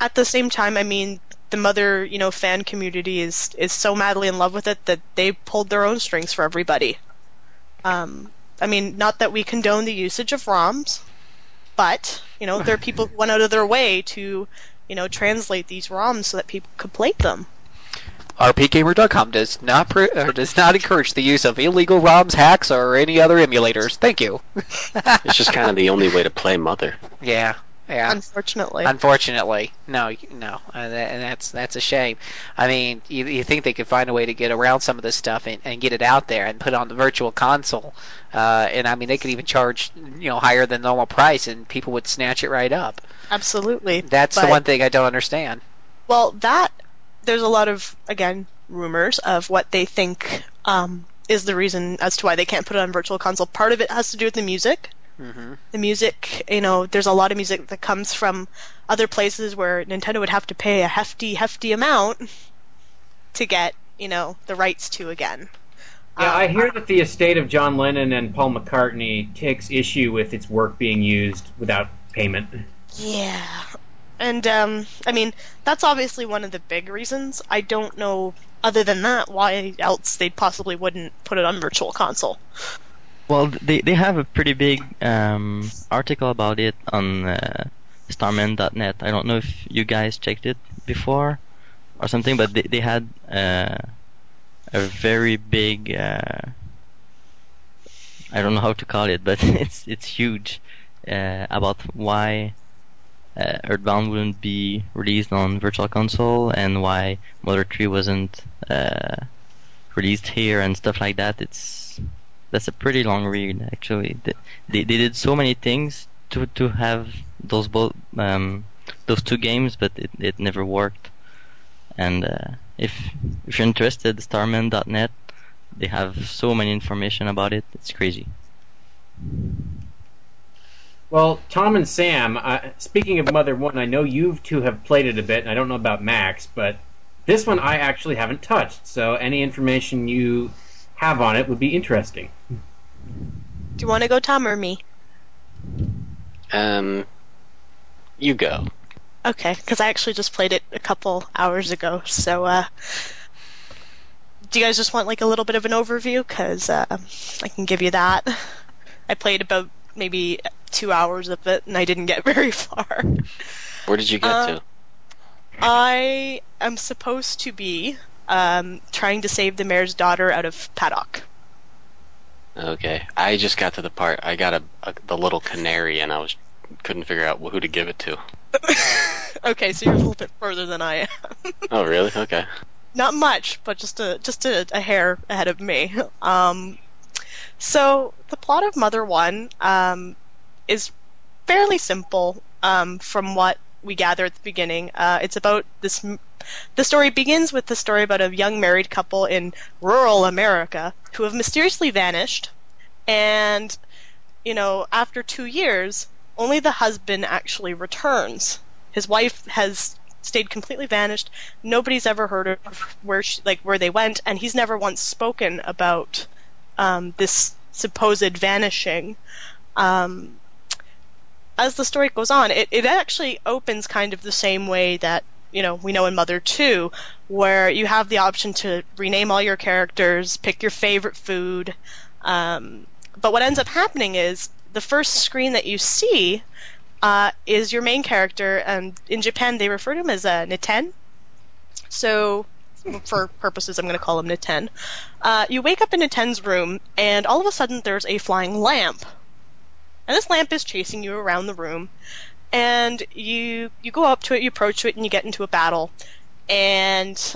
At the same time, I mean, the Mother, you know, fan community is is so madly in love with it that they pulled their own strings for everybody. Um, I mean, not that we condone the usage of ROMs, but you know, there are people who went out of their way to, you know, translate these ROMs so that people could play them. RPGamer.com does not pr- or does not encourage the use of illegal ROMs, hacks, or any other emulators. Thank you. It's just kind of the only way to play Mother. Yeah, yeah. Unfortunately. Unfortunately, no, no, uh, and that's that's a shame. I mean, you, you think they could find a way to get around some of this stuff and, and get it out there and put it on the virtual console, uh, and I mean they could even charge you know higher than normal price and people would snatch it right up. Absolutely. That's the one thing I don't understand. Well, that there's a lot of again rumors of what they think um, is the reason as to why they can't put it on virtual console. Part of it has to do with the music. Mm-hmm. The music, you know, there's a lot of music that comes from other places where Nintendo would have to pay a hefty, hefty amount to get, you know, the rights to again. Yeah, Um, I hear that the estate of John Lennon and Paul McCartney takes issue with its work being used without payment. Yeah. And um I mean, that's obviously one of the big reasons. I don't know other than that why else they possibly wouldn't put it on virtual console. Well, they they have a pretty big um, article about it on uh, Starman.net. I don't know if you guys checked it before or something, but they they had uh, a very big. Uh, I don't know how to call it, but it's it's huge uh, about why uh, Earthbound wouldn't be released on Virtual Console and why Mother 3 wasn't uh, released here and stuff like that. It's that's a pretty long read actually. They they, did so many things to to have those both um, those two games, but it, it never worked. And uh, if if you're interested, Starman.net, they have so many information about it. It's crazy. Well, Tom and Sam, uh, speaking of Mother 1, I know you two have played it a bit, and I don't know about Max, but this one I actually haven't touched, so any information you have on it would be interesting. Do you want to go Tom or me? Um, you go. Okay, because I actually just played it a couple hours ago. So, uh, do you guys just want like a little bit of an overview? Because uh, I can give you that. I played about maybe two hours of it, and I didn't get very far. Where did you get Uh, to? I am supposed to be um, trying to save the mayor's daughter out of paddock. Okay, I just got to the part. I got a, a the little canary, and I was couldn't figure out who to give it to. okay, so you're a little bit further than I am. Oh, really? Okay. Not much, but just a just a, a hair ahead of me. Um, so the plot of Mother One um, is fairly simple um, from what we gather at the beginning. Uh, it's about this. The story begins with the story about a young married couple in rural America who have mysteriously vanished, and you know, after two years, only the husband actually returns. His wife has stayed completely vanished. Nobody's ever heard of where she, like where they went, and he's never once spoken about um, this supposed vanishing. Um, as the story goes on, it, it actually opens kind of the same way that you know we know in Mother Two, where you have the option to rename all your characters, pick your favorite food. Um, but what ends up happening is the first screen that you see uh, is your main character, and in Japan they refer to him as a uh, Ninten. So, for purposes, I'm going to call him Ninten. Uh, you wake up in Ninten's room, and all of a sudden there's a flying lamp and this lamp is chasing you around the room. And you you go up to it, you approach it, and you get into a battle. And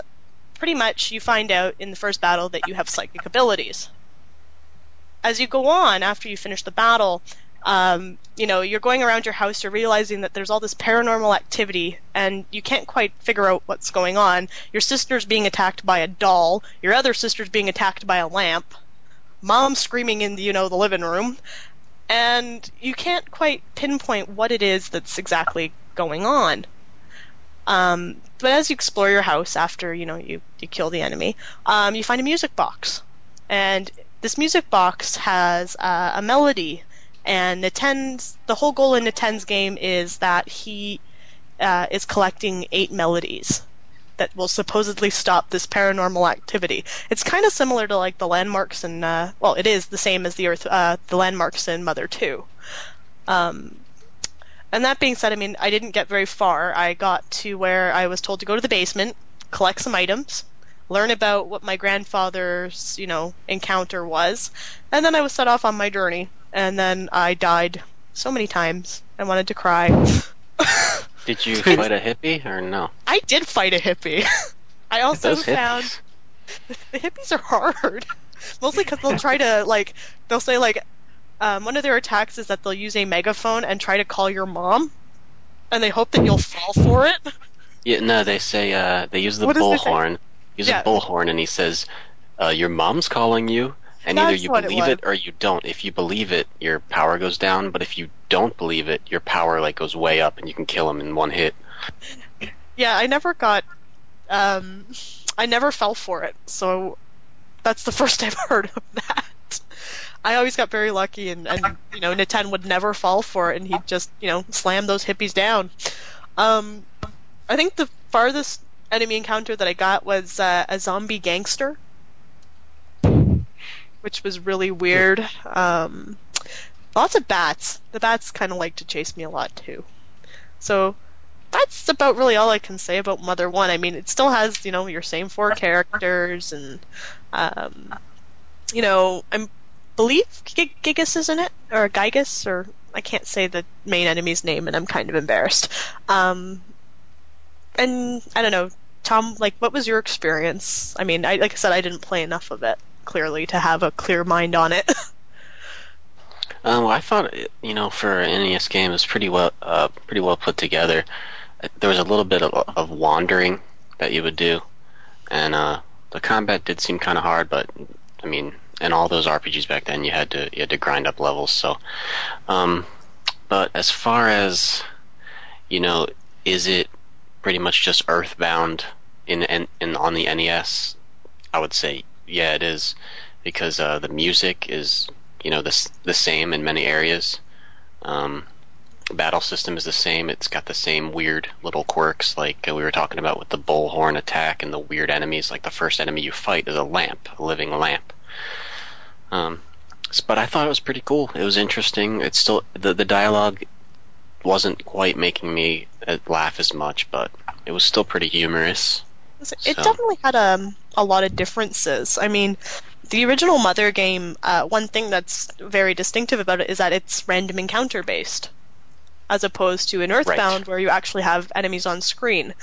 pretty much you find out in the first battle that you have psychic abilities. As you go on, after you finish the battle, um, you know, you're going around your house, you're realizing that there's all this paranormal activity, and you can't quite figure out what's going on. Your sister's being attacked by a doll, your other sister's being attacked by a lamp, mom screaming in, the, you know, the living room, and you can't quite pinpoint what it is that's exactly going on. Um, but as you explore your house after you know you, you kill the enemy, um, you find a music box, and this music box has uh, a melody. And Ninten's the whole goal in Ninten's game is that he uh, is collecting eight melodies that will supposedly stop this paranormal activity. It's kind of similar to like the landmarks in uh, well, it is the same as the Earth, uh, the landmarks in Mother Two. Um, and that being said, I mean, I didn't get very far. I got to where I was told to go to the basement, collect some items, learn about what my grandfather's, you know, encounter was, and then I was set off on my journey. And then I died so many times. I wanted to cry. Did you fight a hippie or no? I did fight a hippie. I also Those found hippies. the hippies are hard. Mostly because they'll try to like they'll say like um, one of their attacks is that they'll use a megaphone and try to call your mom, and they hope that you'll fall for it. Yeah, no, they say uh, they use the What does it say? bullhorn. Use Yeah. a bullhorn, and he says, uh, "Your mom's calling you." And either you what it believe it or you don't. If you believe it, your power goes down. But if you don't believe it, your power like goes way up, and you can kill him in one hit. Yeah, I never got. Um, I never fell for it, so that's the first I've heard of that. I always got very lucky, and, and you know, Ninten would never fall for it, and he'd just you know slam those hippies down. Um, I think the farthest enemy encounter that I got was uh, a zombie gangster, which was really weird. Um, lots of bats. The bats kind of like to chase me a lot too. So that's about really all I can say about Mother One. I mean, it still has you know your same four characters, and um, you know I believe G- Giygas is in it or Giygas or I can't say the main enemy's name, and I'm kind of embarrassed. Um, and I don't know, Tom. Like, what was your experience? I mean, I, like I said, I didn't play enough of it clearly to have a clear mind on it. Um, I thought you know for an NES game was pretty well uh, pretty well put together. There was a little bit of, of wandering that you would do, and uh, the combat did seem kind of hard. But I mean, in all those RPGs back then, you had to you had to grind up levels. So, um, but as far as you know, is it pretty much just Earthbound in in, in on the NES? I would say yeah, it is because uh, the music is you know the the same in many areas. Um, battle system is the same. It's got the same weird little quirks like uh, we were talking about with the bullhorn attack and the weird enemies. Like the first enemy you fight is a lamp, a living lamp. Um, but I thought it was pretty cool. It was interesting. It's still the the dialogue wasn't quite making me uh, laugh as much, but it was still pretty humorous. It So- definitely had um, a lot of differences. I mean, the original Mother game, uh, one thing that's very distinctive about it is that it's random encounter based, as opposed to in Earthbound where you actually have enemies on screen.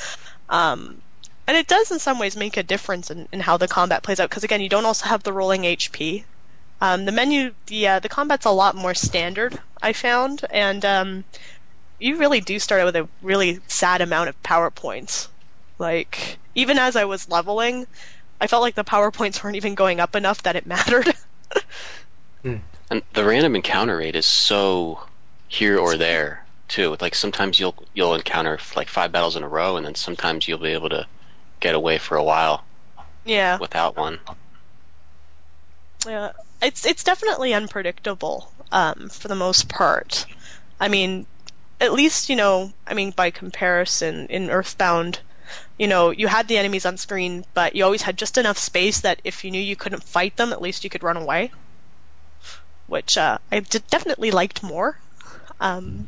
Um, and it does in some ways make a difference in, in how the combat plays out because again, you don't also have the rolling HP. Um, the menu, the uh, the combat's a lot more standard. I found, and um, you really do start out with a really sad amount of power points. Like even as I was leveling, I felt like the power points weren't even going up enough that it mattered. And the random encounter rate is so here or there too. Like sometimes you'll you'll encounter like five battles in a row, and then sometimes you'll be able to get away for a while yeah, without one. yeah. It's it's definitely unpredictable um, for the most part. I mean, at least you know. I mean, by comparison, in Earthbound, you know, you had the enemies on screen, but you always had just enough space that if you knew you couldn't fight them, at least you could run away. Which uh, I definitely liked more. Um,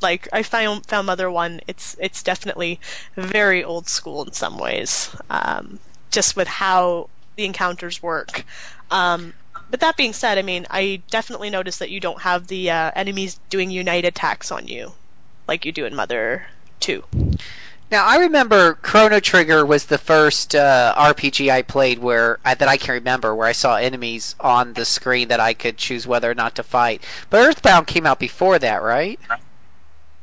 like I found found Mother One, it's it's definitely very old school in some ways, um, just with how the encounters work. Um, but that being said, I mean, I definitely noticed that you don't have the uh, enemies doing unite attacks on you like you do in Mother Two. Now I remember Chrono Trigger was the first uh, RPG I played where I, that I can remember where I saw enemies on the screen that I could choose whether or not to fight. But Earthbound came out before that, right? Uh,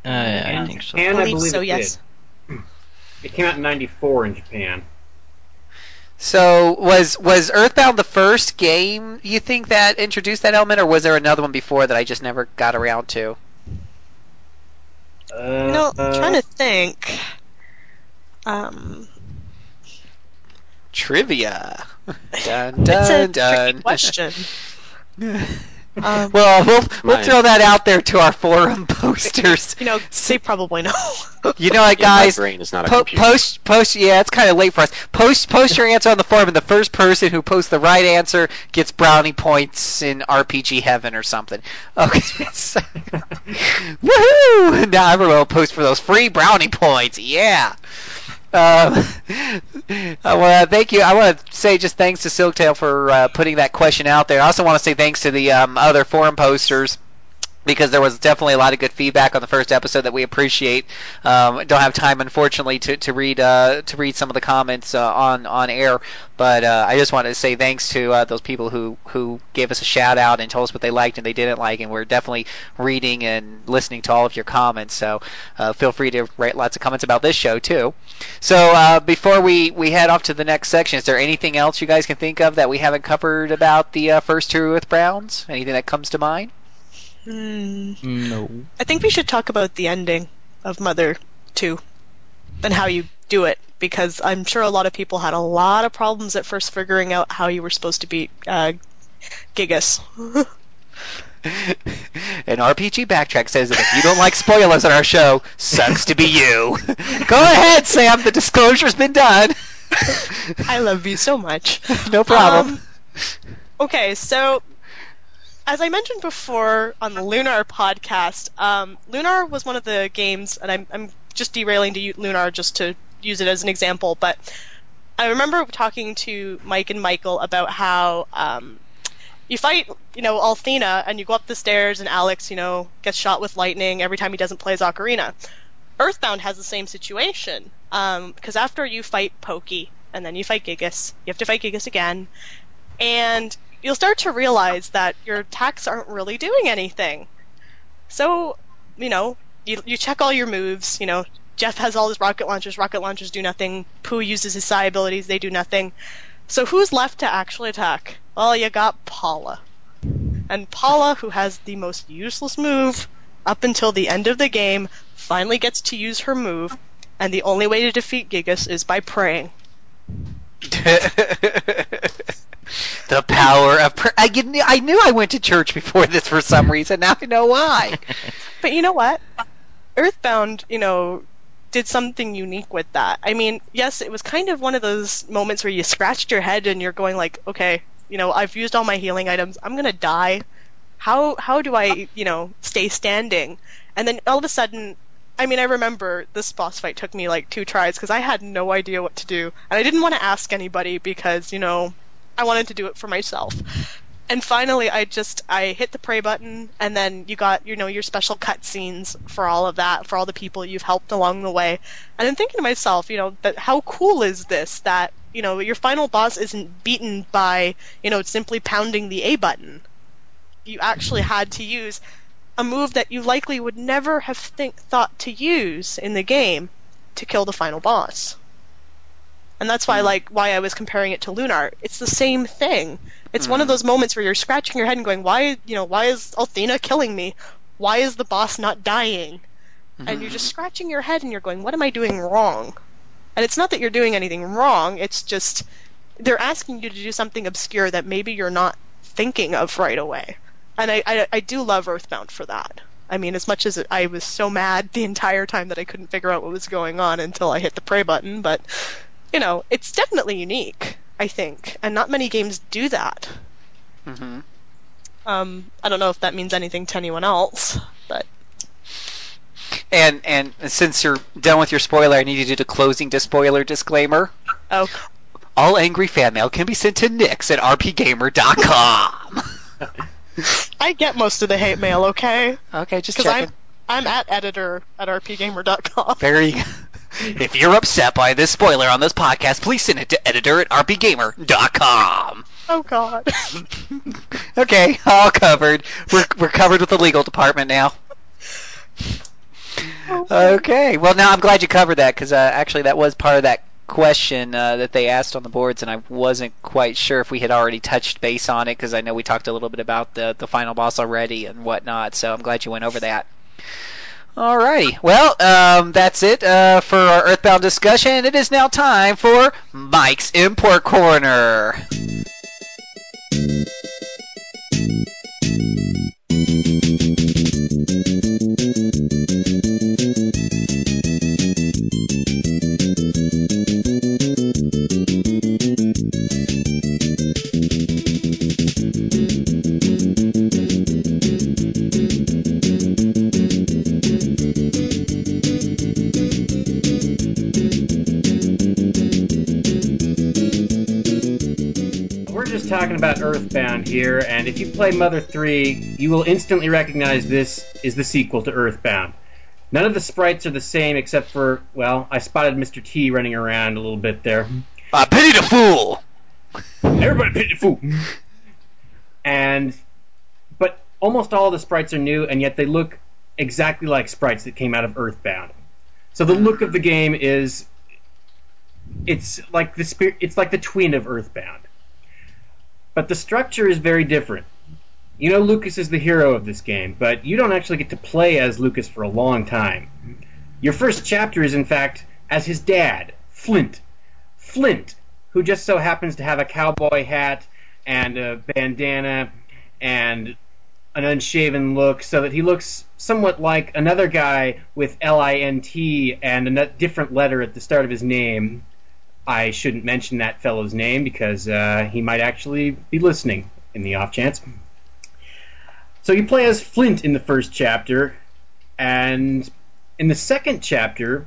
yeah, I think so. And I believe believe so, it yes. did. It came out in '94 in Japan. So was was Earthbound the first game you think that introduced that element, or was there another one before that I just never got around to? Uh, You know, I'm trying to think. Um, Trivia. Dun it's a dun dun. tricky question. um, Well, we'll we'll Mine. throw that out there to our forum posters. you know, they probably know. You know what, Yeah, my guys? brain is not a Po- computer. post post yeah it's kind of late for us post post your answer on the forum and the first person who posts the right answer gets brownie points in rpg heaven or something okay so- woohoo now everyone will post for those free brownie points yeah I want to thank you. I want to say just thanks to Silktail for uh, putting that question out there. I also want to say thanks to the um, other forum posters because there was definitely a lot of good feedback on the first episode that we appreciate. Um, don't have time, unfortunately, to, to read uh, to read some of the comments uh, on on air, but uh, I just wanted to say thanks to uh, those people who who gave us a shout out and told us what they liked and they didn't like, and we're definitely reading and listening to all of your comments. So uh, feel free to write lots of comments about this show too. So uh, before we we head off to the next section, is there anything else you guys can think of that we haven't covered about the first two with Browns? Anything that comes to mind? Hmm. No. I think we should talk about the ending of Mother 2 and how you do it because I'm sure a lot of people had a lot of problems at first figuring out how you were supposed to beat uh, Giygas. An RPG backtrack says that if you don't like spoilers on our show, sucks to be you. Go ahead, Sam. The disclosure's been done. I love you so much. no problem. Um, okay, so as I mentioned before on the Lunar podcast, um, Lunar was one of the games, and I'm, I'm just derailing to Lunar just to use it as an example, but I remember talking to Mike and Michael about how um, you fight, you know, Althena, and you go up the stairs, and Alex, you know, gets shot with lightning every time he doesn't play as Ocarina. Earthbound has the same situation, because after you fight Pokey, and then you fight Giygas, you have to fight Giygas again, and you'll start to realize that your attacks aren't really doing anything. So, you know, you, you check all your moves, you know, Jeff has all his rocket launchers, rocket launchers do nothing, Poo uses his psi abilities, they do nothing. So who's left to actually attack? Well, you got Paula. And Paula, who has the most useless move up until the end of the game, finally gets to use her move, and the only way to defeat Giygas is by praying. the power of. Pr- I, I knew I went to church before this for some reason. Now I know why. But you know what? Earthbound, you know, did something unique with that. I mean, yes, it was kind of one of those moments where you scratched your head and you're going like, okay, you know, I've used all my healing items. I'm gonna die. How how do I, you know, stay standing? And then all of a sudden, I mean, I remember this boss fight took me like two tries because I had no idea what to do, and I didn't want to ask anybody because you know I wanted to do it for myself. And finally, I just I hit the pray button, and then you got you know your special cutscenes for all of that for all the people you've helped along the way. And I'm thinking to myself, you know, that how cool is this that you know your final boss isn't beaten by you know simply pounding the A button. You actually had to use a move that you likely would never have think, thought to use in the game to kill the final boss. And that's why, mm. like, why I was comparing it to Lunar. It's the same thing. It's one of mm. those moments where you're scratching your head and going, "Why, you know, why is Althena killing me? Why is the boss not dying?" And you're just mm-hmm. scratching your head and you're going, "What am I doing wrong?" And it's not that you're doing anything wrong. It's just they're asking you to do something obscure that maybe you're not thinking of right away and I, I, I do love Earthbound for that. I mean, as much as I was so mad the entire time that I couldn't figure out what was going on until I hit the pray button, but you know, it's definitely unique. I think, and not many games do that. Mm-hmm. Um, I don't know if that means anything to anyone else, but And and since you're done with your spoiler, I need you to do the closing dispoiler disclaimer. oh, All angry fan mail can be sent to nix at rpgamer.com. I get most of the hate mail. Okay, okay, just checking. I'm I'm at editor at rpgamer.com. Very. If you're upset by this spoiler on this podcast, please send it to editor at rpgamer.com. Oh God. Okay, all covered. We're we're covered with the legal department now. Okay, well now I'm glad you covered that because uh, actually that was part of that question uh, that they asked on the boards, and I wasn't quite sure if we had already touched base on it because I know we talked a little bit about the the final boss already and whatnot. So I'm glad you went over that. Alrighty, well um, that's it uh, for our Earthbound discussion. It is now time for Mike's Import Corner. Talking about Earthbound here, and if you play Mother 3, you will instantly recognize this is the sequel to Earthbound. None of the sprites are the same except for, well, I spotted Mr. T running around a little bit there. I pity the fool. Everybody pity the fool! And, but almost all the sprites are new, and yet they look exactly like sprites that came out of Earthbound. So the look of the game is, it's like the spirit, it's like the twin of Earthbound. But the structure is very different. You know Lucas is the hero of this game, but you don't actually get to play as Lucas for a long time. Your first chapter is, in fact, as his dad, Flint. Flint, who just so happens to have a cowboy hat and a bandana and an unshaven look, so that he looks somewhat like another guy with L I N T and a different letter at the start of his name. I shouldn't mention that fellow's name because uh, he might actually be listening in the off chance. So you play as Flint in the first chapter, and in the second chapter,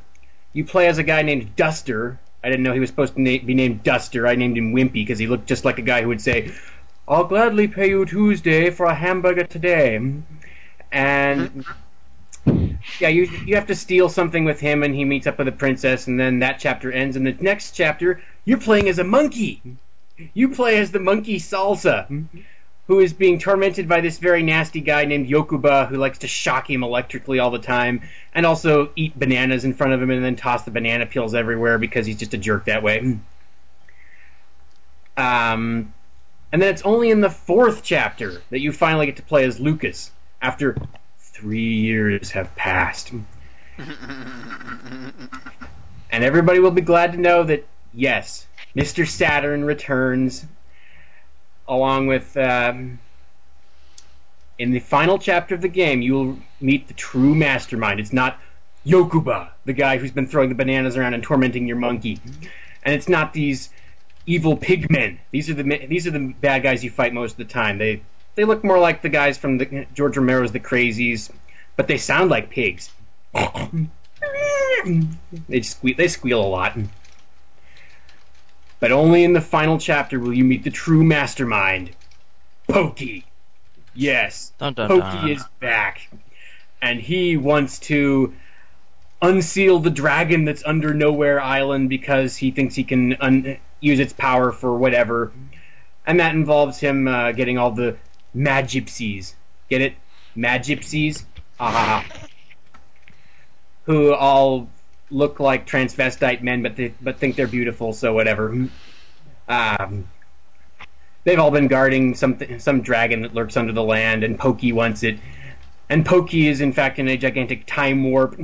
you play as a guy named Duster. I didn't know he was supposed to na- be named Duster. I named him Wimpy because he looked just like a guy who would say, I'll gladly pay you Tuesday for a hamburger today. And yeah, you you have to steal something with him, and he meets up with a princess, and then that chapter ends. And the next chapter, you're playing as a monkey. You play as the monkey Salsa, who is being tormented by this very nasty guy named Yokuba, who likes to shock him electrically all the time, and also eat bananas in front of him, and then toss the banana peels everywhere because he's just a jerk that way. Um, and then it's only in the fourth chapter that you finally get to play as Lucas after three years have passed. and everybody will be glad to know that, yes, Mr. Saturn returns along with. Um, in the final chapter of the game, you will meet the true mastermind. It's not Yokuba, the guy who's been throwing the bananas around and tormenting your monkey. And it's not these evil pigmen. These are the these are the bad guys you fight most of the time. They they look more like the guys from the, George Romero's The Crazies, but they sound like pigs. they squeal. They squeal a lot. But only in the final chapter will you meet the true mastermind, Pokey. Yes, Dun, dun, Pokey dun. is back, and he wants to unseal the dragon that's under Nowhere Island because he thinks he can un- use its power for whatever, and that involves him uh, getting all the Magypsies. Get it? Magypsies. Ha ha ha. Who all look like transvestite men, but they, but think they're beautiful, so whatever. Um, they've all been guarding something, some dragon that lurks under the land, and Pokey wants it. And Pokey is in fact in a gigantic time warp,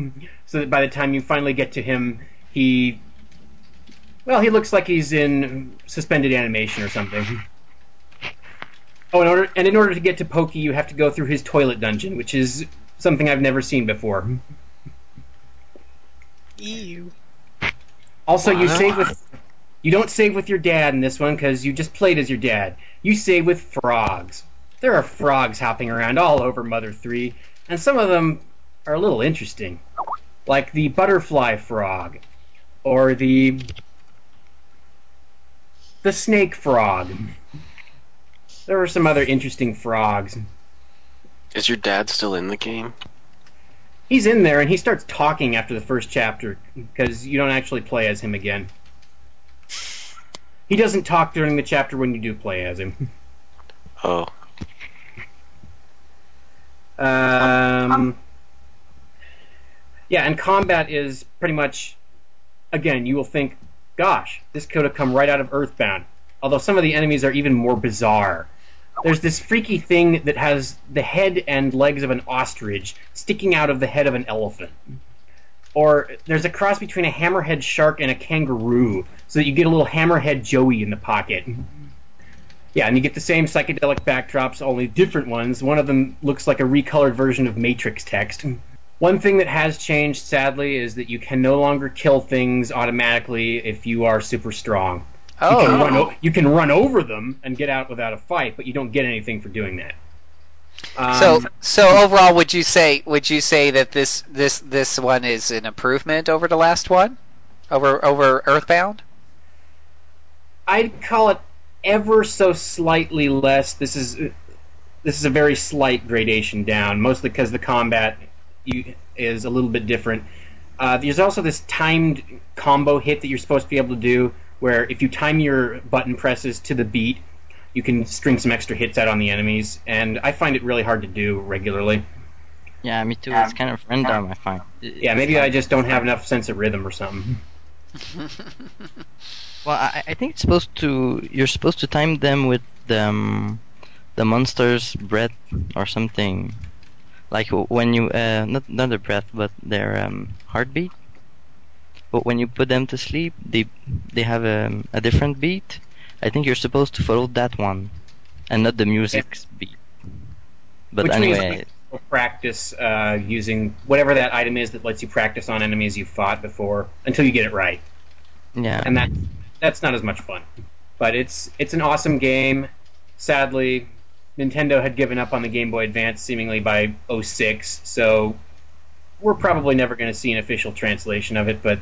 so that by the time you finally get to him, he, well, he looks like he's in suspended animation or something. Oh, in order and in order to get to Pokey, you have to go through his toilet dungeon, which is something I've never seen before. Ew. Also, you save with. You don't save with your dad in this one because you just played as your dad. You save with frogs. There are frogs hopping around all over Mother 3, and some of them are a little interesting. Like the butterfly frog, or the. the snake frog. There were some other interesting frogs. Is your dad still in the game? He's in there and he starts talking after the first chapter because you don't actually play as him again. He doesn't talk during the chapter when you do play as him. Oh, Um, yeah, and combat is pretty much, again, you will think, gosh, this could have come right out of Earthbound. Although some of the enemies are even more bizarre. There's this freaky thing that has the head and legs of an ostrich sticking out of the head of an elephant. Or there's a cross between a hammerhead shark and a kangaroo, so that you get a little hammerhead Joey in the pocket. Yeah, and you get the same psychedelic backdrops, only different ones. One of them looks like a recolored version of Matrix text. One thing that has changed, sadly, is that you can no longer kill things automatically if you are super strong. You can, run Oh, o- you can run over them and get out without a fight, but you don't get anything for doing that. Um, so so overall, would you say would you say that this this this one is an improvement over the last one, over over Earthbound? I'd call it ever so slightly less. This is this is a very slight gradation down, mostly because the combat you, is a little bit different. Uh, there's also this timed combo hit that you're supposed to be able to do, where if you time your button presses to the beat, you can string some extra hits out on the enemies, and I find it really hard to do regularly. Yeah, me too. It's kind of random, I find. Yeah, maybe I just don't have enough sense of rhythm or something. Well, I, I think it's supposed to. You're supposed to time them with the um, the monster's breath or something. Like when you uh, not not their breath, but their um, heartbeat. But when you put them to sleep, they they have a, a different beat. I think you're supposed to follow that one, and not the music's beat. But Which anyway, practice uh, using whatever that item is that lets you practice on enemies you've fought before until you get it right, yeah. and that that's not as much fun. But it's it's an awesome game. Sadly, Nintendo had given up on the Game Boy Advance seemingly by 06, so we're probably never going to see an official translation of it. But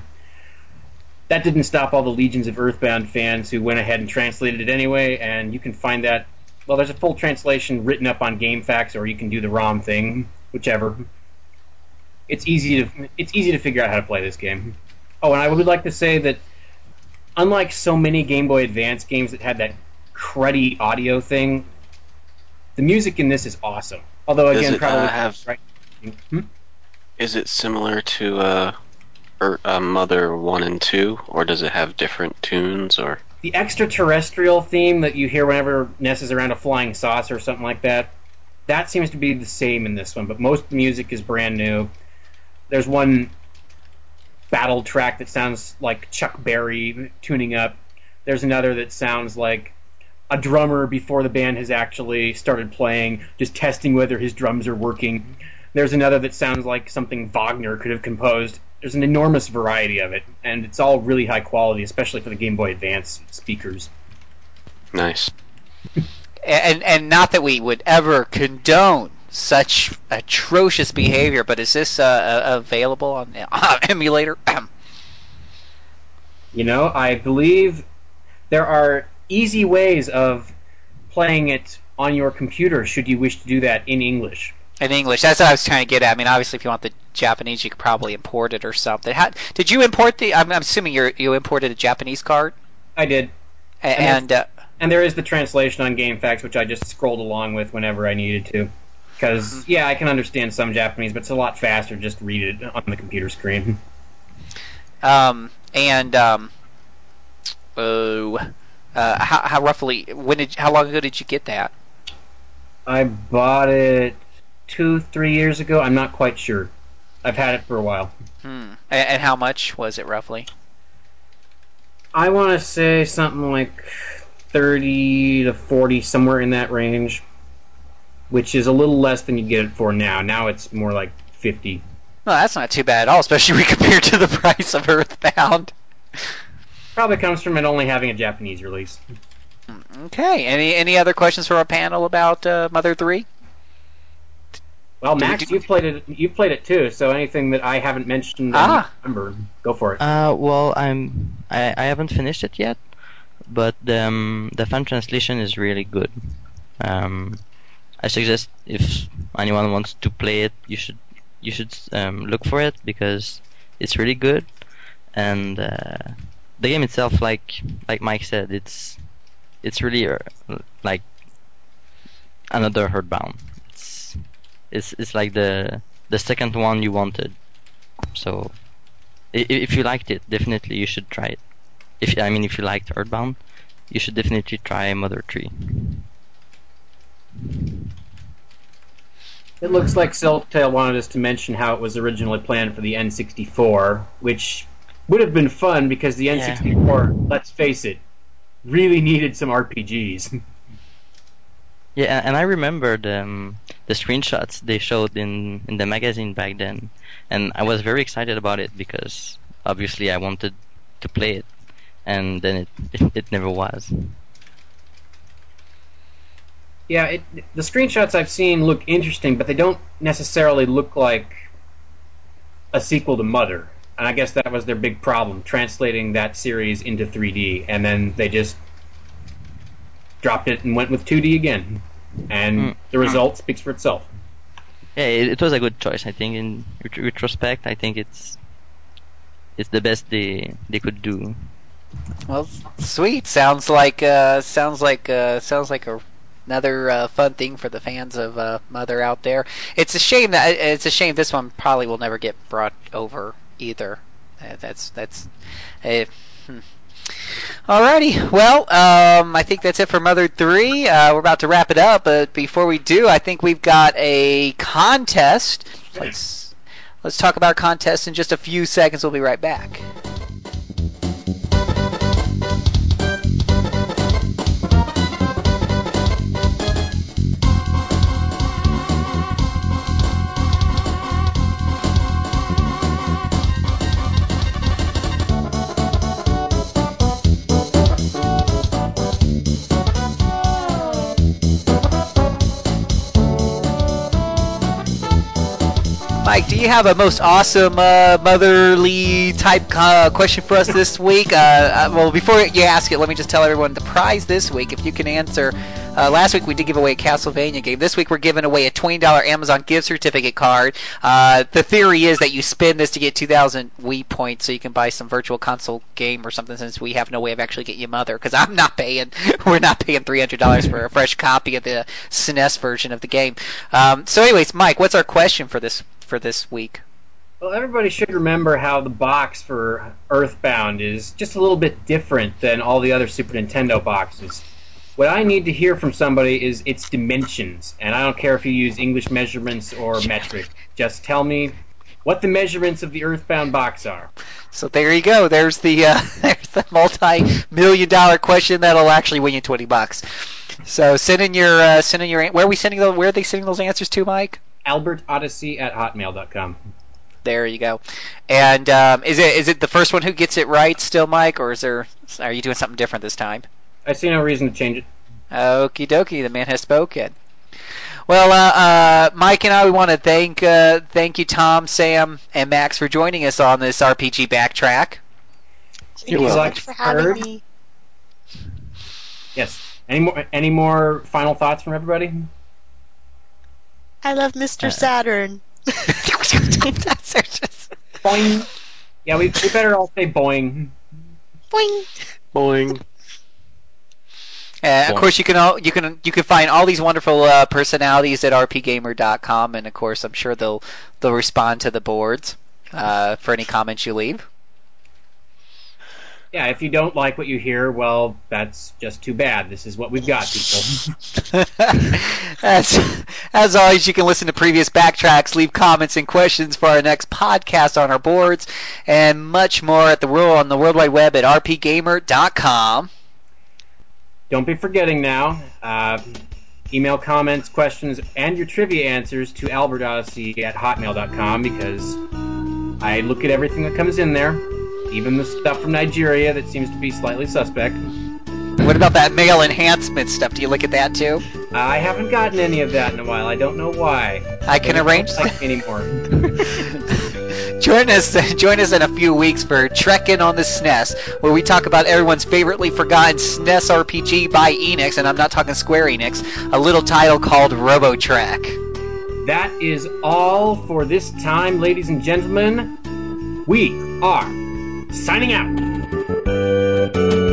that didn't stop all the legions of Earthbound fans who went ahead and translated it anyway, and you can find that. Well, there's a full translation written up on GameFAQs, or you can do the ROM thing, whichever. It's easy to it's easy to figure out how to play this game. Oh, and I would like to say that unlike so many Game Boy Advance games that had that cruddy audio thing, the music in this is awesome. Although again, Does it, probably uh, have- right. Hmm? is it similar to uh, er, uh, Mother One and Two, or does it have different tunes? Or the extraterrestrial theme that you hear whenever Ness is around a flying saucer or something like that, that seems to be the same in this one, but most of the music is brand new. There's one battle track that sounds like Chuck Berry tuning up. There's another that sounds like a drummer before the band has actually started playing, just testing whether his drums are working. There's another that sounds like something Wagner could have composed. There's an enormous variety of it, and it's all really high quality, especially for the Game Boy Advance speakers. nice? And and not that we would ever condone such atrocious behavior. But is this uh, available on uh, emulator? You know, I believe there are easy ways of playing it on your computer should you wish to do that in English. In English, that's what I was trying to get at. I mean, obviously, if you want the Japanese, you could probably import it or something. How, did you import the? I'm, I'm assuming you you imported a Japanese card. I did, A- and uh, and there is the translation on GameFAQs, which I just scrolled along with whenever I needed to. Because yeah, I can understand some Japanese, but it's a lot faster just to read it on the computer screen. um, and um, oh, uh, how, how roughly when did how long ago did you get that? I bought it two, three years ago. I'm not quite sure. I've had it for a while. Hmm. And, how much was it roughly? I want to say something like 30 to 40, somewhere in that range, which is a little less than you get it for now. Now it's more like 50. Well, that's not too bad at all, especially when compared to the price of Earthbound. Probably comes from it only having a Japanese release. Okay. Any any other questions for our panel about uh, Mother Three? Well, Max, do- you've played it. You've played it too. So anything that I haven't mentioned, Ah. remember, go for it. Uh, well, I'm I, I haven't finished it yet, but the um, the fan translation is really good. Um, I suggest if anyone wants to play it, you should you should um, look for it because it's really good, and uh, the game itself, like like Mike said, it's it's really uh, like another Earthbound. It's it's it's like the the second one you wanted. So I- if you liked it, definitely you should try it. If I mean, if you liked Earthbound, you should definitely try Mother Three. It looks like Silktail wanted us to mention how it was originally planned for the N64, which would have been fun because the N64, let's face it, really needed some RPGs. Yeah, and I remembered um, the screenshots they showed in in the magazine back then, and I was very excited about it because obviously I wanted to play it, and then it it, it never was. yeah, it, the screenshots I've seen look interesting, but they don't necessarily look like a sequel to Mother. And I guess that was their big problem, translating that series into 3D, and then they just dropped it and went with 2D again. And Mm. the result speaks for itself. Yeah, it, it was a good choice. I think in ret- retrospect, I think it's it's the best they they could do. Well, sweet. Sounds like uh, sounds like uh, sounds like a, another uh, fun thing for the fans of uh, Mother out there. It's a shame that it's a shame this one probably will never get brought over either. Uh, that's that's. Alrighty, well, um, I think that's it for Mother 3. Uh, we're about to wrap it up, but before we do, I think we've got a contest. Let's let's talk about contest in just a few seconds. We'll be right back. Mike, do you have a most awesome uh, motherly type uh, question for us this week? Uh, uh, well, before you ask it, let me just tell everyone the prize this week. If you can answer, uh, last week we did give away a Castlevania game. This week we're giving away a twenty dollar Amazon gift certificate card. Uh, the theory is that you spend this to get two thousand Wii points, so you can buy some virtual console game or something. Since we have no way of actually getting you Mother, because I'm not paying. We're not paying three hundred dollars for a fresh copy of the SNES version of the game. Um, so, anyways, Mike, what's our question for this for this week? Well, everybody should remember how the box for Earthbound is just a little bit different than all the other Super Nintendo boxes. What I need to hear from somebody is its dimensions, and I don't care if you use English measurements or metric. Just tell me what the measurements of the Earthbound box are. So there you go. There's the uh, there's the multi-million dollar question that'll actually win you twenty bucks. So send in your uh, send in your where are we sending those? Where are they sending those answers to, Mike? AlbertOdyssey at hotmail.com. There you go. And um, is it is it the first one who gets it right still, Mike, or is there are you doing something different this time? I see no reason to change it. Okie dokie, the man has spoken. Well, uh, uh, Mike and I we want to thank uh, thank you, Tom, Sam, and Max for joining us on this RPG backtrack. Thank You're you so welcome. much for having me. Yes. Any more? Any more final thoughts from everybody? I love Mr. Uh, Saturn. Boing. Yeah, we, we better all say boing. Boing. Boing. Uh, of course, you can all, you can you can find all these wonderful uh, personalities at rpgamer.com, and of course, I'm sure they'll they'll respond to the boards uh, for any comments you leave. Yeah, if you don't like what you hear, well, that's just too bad. This is what we've got, people. as, as always, you can listen to previous backtracks, leave comments and questions for our next podcast on our boards, and much more at the world on the World Wide Web at rpgamer.com. Don't be forgetting now. Uh, email comments, questions, and your trivia answers to albertodyssey at hotmail.com because I look at everything that comes in there, even the stuff from Nigeria that seems to be slightly suspect. What about that male enhancement stuff? Do you look at that too? I haven't gotten any of that in a while. I don't know why. I can arrange like anymore. Join us, join us in a few weeks for Trekking on the SNES, where we talk about everyone's favoritely forgotten SNES RPG by Enix, and I'm not talking Square Enix, a little title called Robotrek. That is all for this time, ladies and gentlemen. We are signing out.